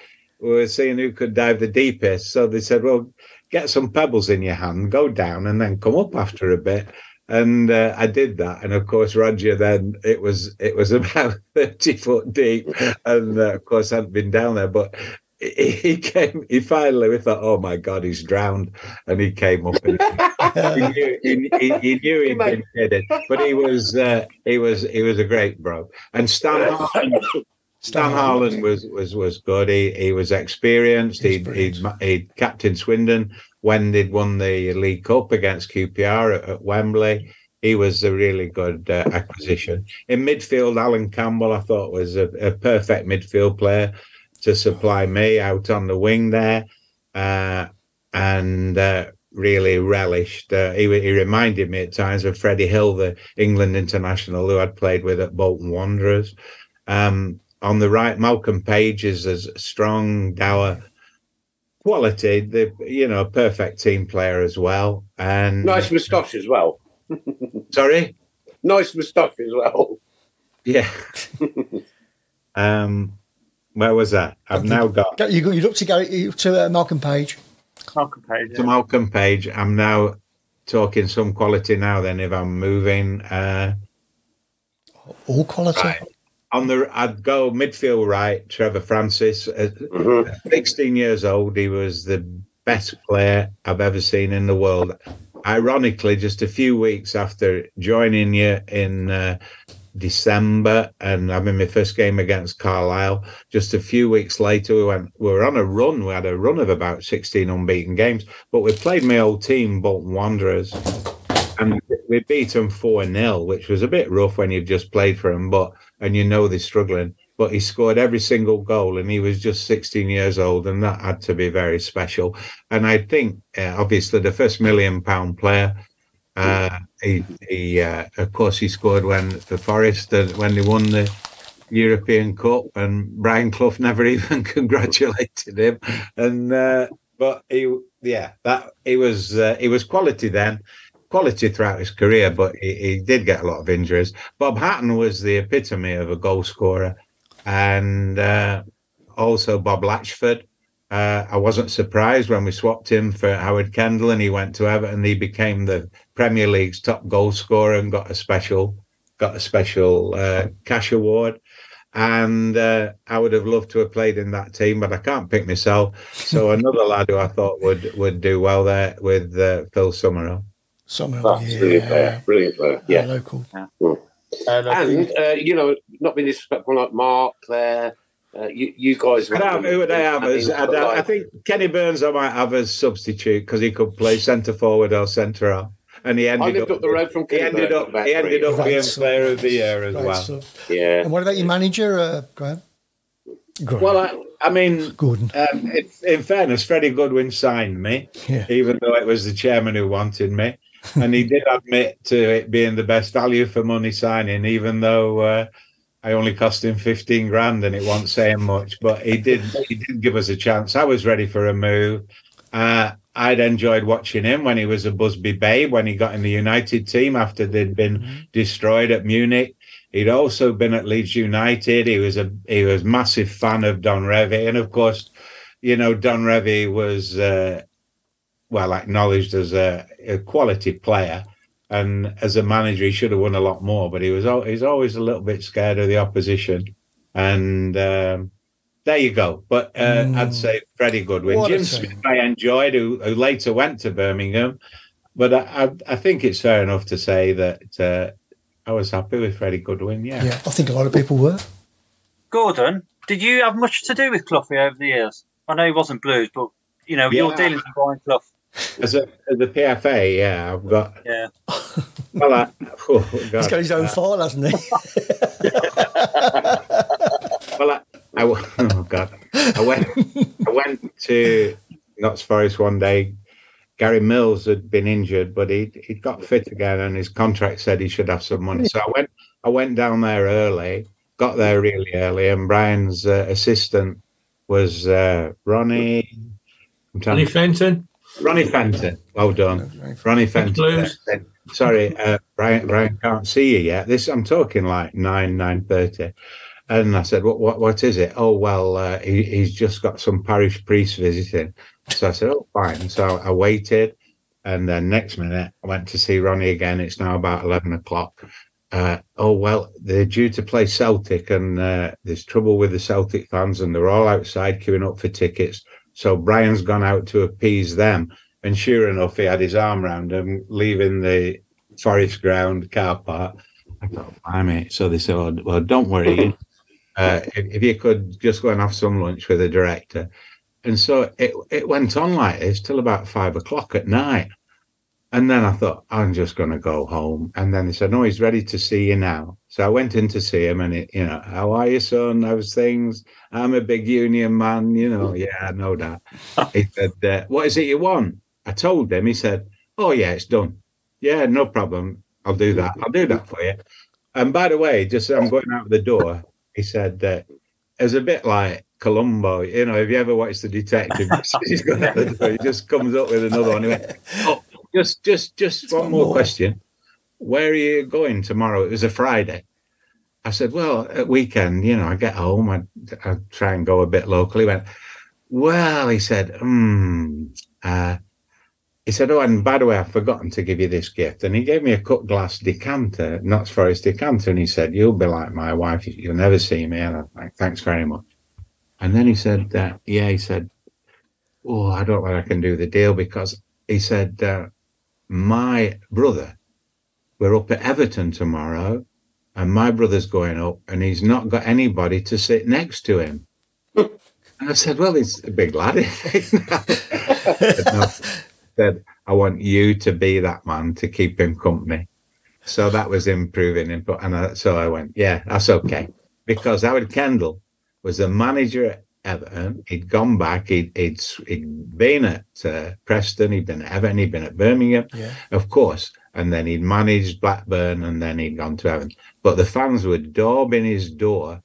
we were seeing who could dive the deepest. So they said, well, get some pebbles in your hand, go down, and then come up after a bit. And uh, I did that, and of course, Roger. Then it was it was about thirty foot deep, and uh, of course, I hadn't been down there, but. He he came. He finally. We thought, "Oh my God, he's drowned!" And he came up, and he knew he, he, he knew he'd been kidded. But he was uh, he was he was a great bro. And Stan Harland, Stan Harland was was was good. He he was experienced. He'd, he'd he'd captained Swindon when they'd won the League Cup against QPR at, at Wembley. He was a really good uh, acquisition. In midfield, Alan Campbell, I thought was a, a perfect midfield player to supply me out on the wing there, uh, and uh, really relished. Uh, he, he reminded me at times of Freddie Hill, the England international who I'd played with at Bolton Wanderers. Um, on the right, Malcolm Page is a strong, dour quality. The you know perfect team player as well. And Nice moustache as well. sorry, Nice moustache as well. yeah. um, where was that? I've now got You got you're up to Gary you're up to uh, Malcolm Page. Malcolm Page. to Malcolm Page. I'm now talking some quality now. Then if I'm moving. Uh, All quality. Right. on the I'd go midfield right, Trevor Francis. At Mhm. 16 years old, he was the best player I've ever seen in the world. ironically, just a few weeks after joining you in uh, December and I having my first game against Carlisle, just a few weeks later, we went. We were on a run. We had a run of about sixteen unbeaten games, but we played my old team, Bolton Wanderers, and we beat them four 0 which was a bit rough when you've just played for them, but and you know they're struggling. But he scored every single goal, and he was just 16 years old, and that had to be very special. And I think, uh, obviously, the first million pound player. Uh, he, he uh, of course, he scored when for Forest uh, when they won the European Cup, and Brian Clough never even congratulated him. And uh, but he, yeah, that he was uh, he was quality then, quality throughout his career, but he, he did get a lot of injuries. Bob Hatton was the epitome of a goal scorer, and uh, also Bob Latchford. Uh, I wasn't surprised when we swapped him for Howard Kendall and he went to Everton. He became the Premier League's top goal scorer and got a special got a special uh, cash award. And uh, I would have loved to have played in that team, but I can't pick myself. So another lad who I thought would would do well there with uh, Phil Summerill. Somehow, Oh, yeah. brilliant player, brilliant player. Uh, Yeah, local. And I think and uh, you know, not being disrespectful like Mark there. Uh, you, you guys. I'd have, who would I have as? I'd I think Kenny Burns I might have as substitute because he could play centre forward or centre half, and he I ended lived up. up the road from. he ended up. He ended three. up being Right, Player of the Year as Great well. stuff. Yeah. And what about your manager, uh, Graham? Graham. Well, I, I mean, Gordon. um, in, in fairness, Freddie Goodwin signed me, Yeah. even though it was the chairman who wanted me, and he did admit to it being the best value for money signing, even though. Uh, I only cost him fifteen grand, and it wasn't saying much. But he did. He did give us a chance. I was ready for a move. Uh, I'd enjoyed watching him when he was a Busby babe. When he got in the United team after they'd been destroyed at Munich, he'd also been at Leeds United. He was a he was massive fan of Don Revie, and of course, you know Don Revie was uh, well acknowledged as a, a quality player. And as a manager, he should have won a lot more, but he was al- he's always a little bit scared of the opposition. And um, there you go. But uh, Mm. I'd say Freddie Goodwin, What Jim. Smith, I enjoyed, who, who later went to Birmingham. But I, I, I think it's fair enough to say that uh, I was happy with Freddie Goodwin. Yeah. Yeah, I think a lot of people were. Gordon, did you have much to do with Cloughie over the years? I know he wasn't Blues, but you know your Yeah. dealings with Brian Clough. As a as a PFA, yeah, I've got. Yeah. Well, I, oh, He's God. got his own Uh, file, hasn't he? Well, I, I w- oh god, I went, I went to Notts Forest one day. Gary Mills had been injured, but he he got fit again, and his contract said he should have some money. So I went, I went down there early, got there really early, and Brian's uh, assistant was uh, Ronnie. I'm trying to- Fenton. Ronnie Fenton. Well done, Ronnie Fenton. Sorry, uh, Brian. Brian can't see you yet. This I'm talking like nine nine thirty, and I said, "What what what is it?" Oh well, uh, he, he's just got some parish priest visiting. So I said, "Oh fine." So I waited, and then next minute I went to see Ronnie again. It's now about eleven o'clock. Uh, oh well, they're due to play Celtic, and uh, there's trouble with the Celtic fans, and they're all outside queuing up for tickets. So Brian's gone out to appease them. And sure enough, he had his arm round him, leaving the forest ground car park. I thought, blimey. So they said, well, well don't worry. Uh, if, if you could just go and have some lunch with the director. And so it, it went on like this till about five o'clock at night. And then I thought, I'm just going to go home. And then they said, no, he's ready to see you now. So I went in to see him and, it, you know, how are you, son? How's things? I'm a big union man, you know. Yeah, I know that. He said, uh, what is it you want? I told him, he said, oh, yeah, it's done. Yeah, no problem. I'll do that. I'll do that for you. And by the way, just I'm going out the door, he said, uh, it's a bit like Columbo. You know, have you ever watched The Detective? He's going out the door, he just comes up with another one. He went, oh, just, just, just one one more more. question. Where are you going tomorrow? It was a Friday. I said, well, at weekend, you know, I get home, I, I try and go a bit local. He went, well, he said, hmm, uh, he said, oh, and by the way, I've forgotten to give you this gift. And he gave me a cut glass decanter, Notts Forest decanter. And he said, you'll be like my wife. You'll never see me. And I'm like, thanks very much. And then he said, uh, yeah, he said, oh, I don't know if I can do the deal because he said, uh, my brother, we're up at Everton tomorrow, and my brother's going up, and he's not got anybody to sit next to him. and I said, Well, he's a big lad. said, I want you to be that man to keep him company. So that was improving him. And I, so I went, Yeah, that's okay. Because Howard Kendall was the manager at Everton. He'd gone back. He'd, he'd, he'd been at uh, Preston. He'd been at Everton. He'd been at Birmingham, Yeah. of course. And then he'd managed Blackburn and then he'd gone to Everton. But the fans were daubing his door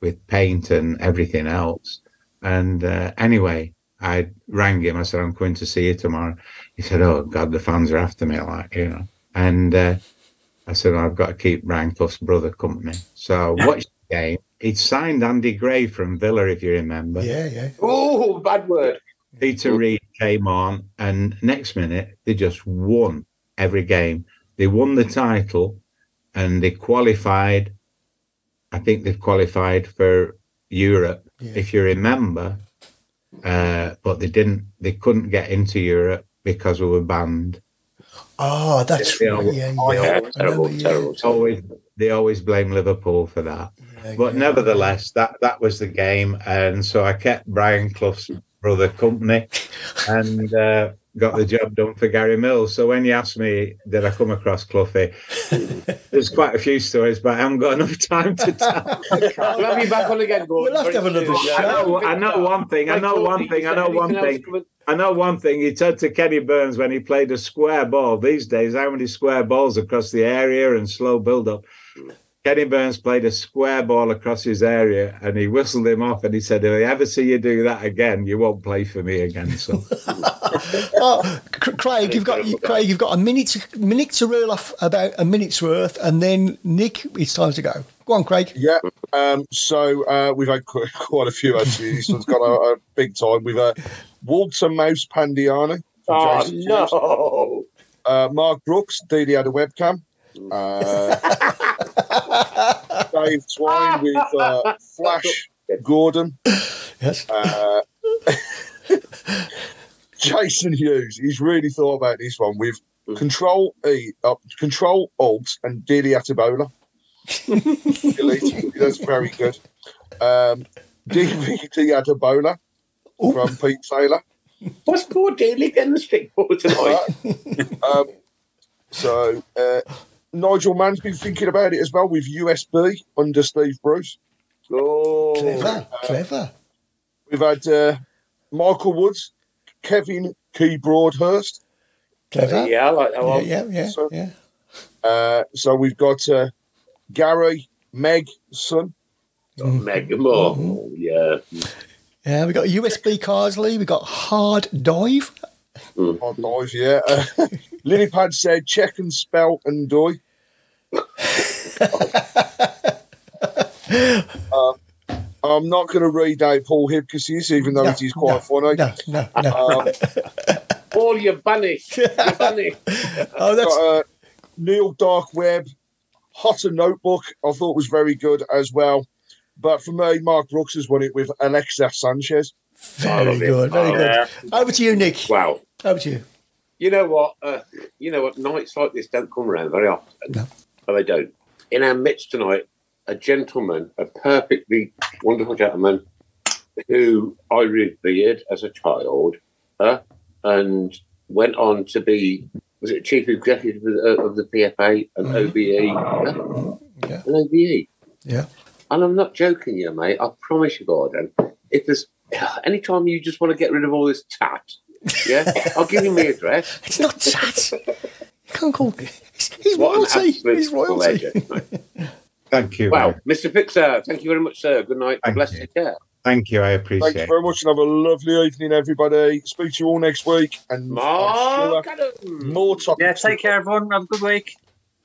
with paint and everything else. And uh, anyway, I rang him. I said, I'm going to see you tomorrow. He said, Oh, God, the fans are after me, like, you know. And uh, I said, I've got to keep Brian Clough's brother company. So I watched the game. He'd signed Andy Gray from Villa, if you remember. Yeah, yeah. Oh, bad word. Peter Reid came on, and next minute they just won every game. They won the title, and they qualified. I think they've qualified for Europe, Yeah. if you remember. Uh, but they didn't. They couldn't get into Europe because we were banned. Oh, that's Yeah, right. Yeah, Yeah, yeah. terrible, I remember, yeah. terrible. Always, they always blame Liverpool for that. Yeah, But nevertheless, that that was the game, and so I kept Brian Clough's brother company, and uh, got the job done for Gary Mills. So when you asked me, did I come across Cloughie? There's quite a few stories, but I haven't got enough time to tell. We'll have you back on again, Gordon. We'll have to have another show. I know, I know one thing. I know one thing. I know one thing. I know one thing. He said to Kenny Burns when he played a square ball. These days, how many square balls across the area and slow build up? Kenny Burns played a square ball across his area and he whistled him off and he said, If I ever see you do that again, you won't play for me again. So Oh, Craig, you've got Craig, you've got a minute to, minute to reel off about a minute's worth, and then Nick, it's time to go. Go on, Craig. Yeah. Um, so uh, we've had quite a few actually. This one's got a, a big time. We've uh, Walter Mouse Pandiani. Oh, Jason no. Uh, Mark Brooks, Didi had a webcam. Uh, Dave Twine with uh, Flash Gordon. Yes. Uh, Jason Hughes. He's really thought about this one with Control E, uh, Control Alt, and Didi Atabola. Delete. That's very good. Um, DVD Atabola from Pete Taylor. What's poor Daly getting the stick for tonight? um, so uh, Nigel Mann's been thinking about it as well with USB under Steve Bruce. oh, Clever, clever. We've had uh, Michael Woods, Kevin Key Broadhurst. Clever. yeah, I like that yeah, one. yeah, yeah. So- yeah. Uh, so we've got uh, Gary, Meg, son. Mega more. Oh, yeah. Yeah, we got USB Carsley, we got Hard Dive. Oh, guys, yeah. Uh, Lilypad said check and spell and doy. um, I'm not going to read out Paul Hipkiss, even though No, it is quite no, funny. No, no, no. Um, Paul, you're banished. You're banished. oh, that's got uh, Neil Dark Web, Hotter Notebook, I thought was very good as well. But for me, Mark Brooks has won it with Alexa Sanchez. very good, very Oh, good. yeah. Over to you, Nick. Wow. Over about you. You know what? Uh, you know what? Nights like this don't come around very often. No. Oh, they don't. In our midst tonight, a gentleman, a perfectly wonderful gentleman, who I revered as a child, uh, and went on to be was it chief executive of the, of the PFA and OBE, uh, Yeah. and OBE. Yeah. And I'm not joking you, mate. I promise you, Gordon. If there's anytime you just want to get rid of all this tat, yeah, I'll give you my address. It's not that. You can't call. He's, he's What an royalty. absolute He's royalty. pleasure, thank you. Wow, Mr. Fixer, thank you very much, sir. Good night. Thank Bless you. you. care. Thank you. I appreciate. Thank you very much and have a lovely evening, everybody. Speak to you all next week. And I'm Mark sure Adam. more topics. Yeah, take care, everyone. Have a good week.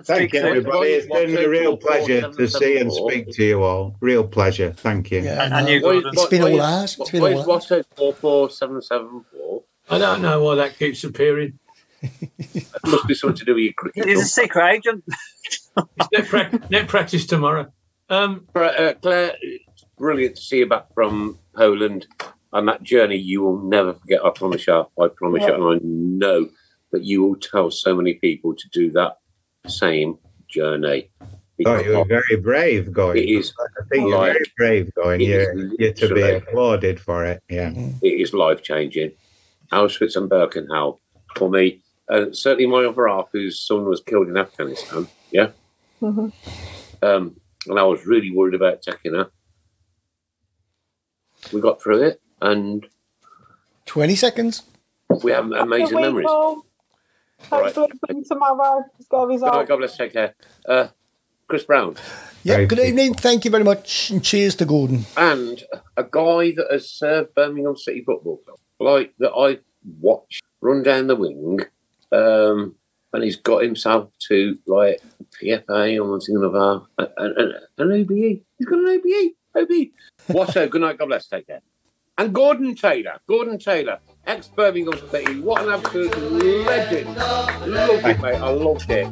Thank you, everybody. It's been a real pleasure to see and speak to you all. Real pleasure. Thank you. Yeah, And- and you, Gordon. It's been all ours. It's been all ours. I don't know why that keeps appearing. It Must be something to do with your cricket. He's a secret agent. It's net, prac- net practice tomorrow. Um, Uh, Claire, it's brilliant to see you back from Poland and that journey. You will never forget. I promise you. I promise you. And I know that you will tell so many people to do that same journey. Oh, you were very brave going. It is I think you're like- very brave going. You're, you're to be applauded for it. Yeah. it is life changing. Auschwitz and Birkenau for me, and certainly my other half, whose son was killed in Afghanistan. Yeah, Mhm. um, and I was really worried about taking her. We got through it, and 20 seconds. we have amazing memories. Hopefully, tomorrow. Let's go Good result. night, God bless. Take care. Uh, Chris Browne Yeah, Very good good. evening. Thank you very much. And cheers to Gordon. and a guy that has served Birmingham City Football Club, like that I watched run down the wing, um, and he's got himself to like PFA or something of that, and, and, and an OBE. He's got an OBE. OBE. What's up? Good night. God bless. Take care. And Gordon Taylor, Gordon Taylor, ex Birmingham City. What an absolute legend. Loved it, mate. I loved it.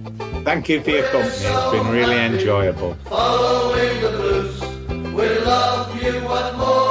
Thank you for your company. It's been really enjoyable. Following the blues, we love you. What more?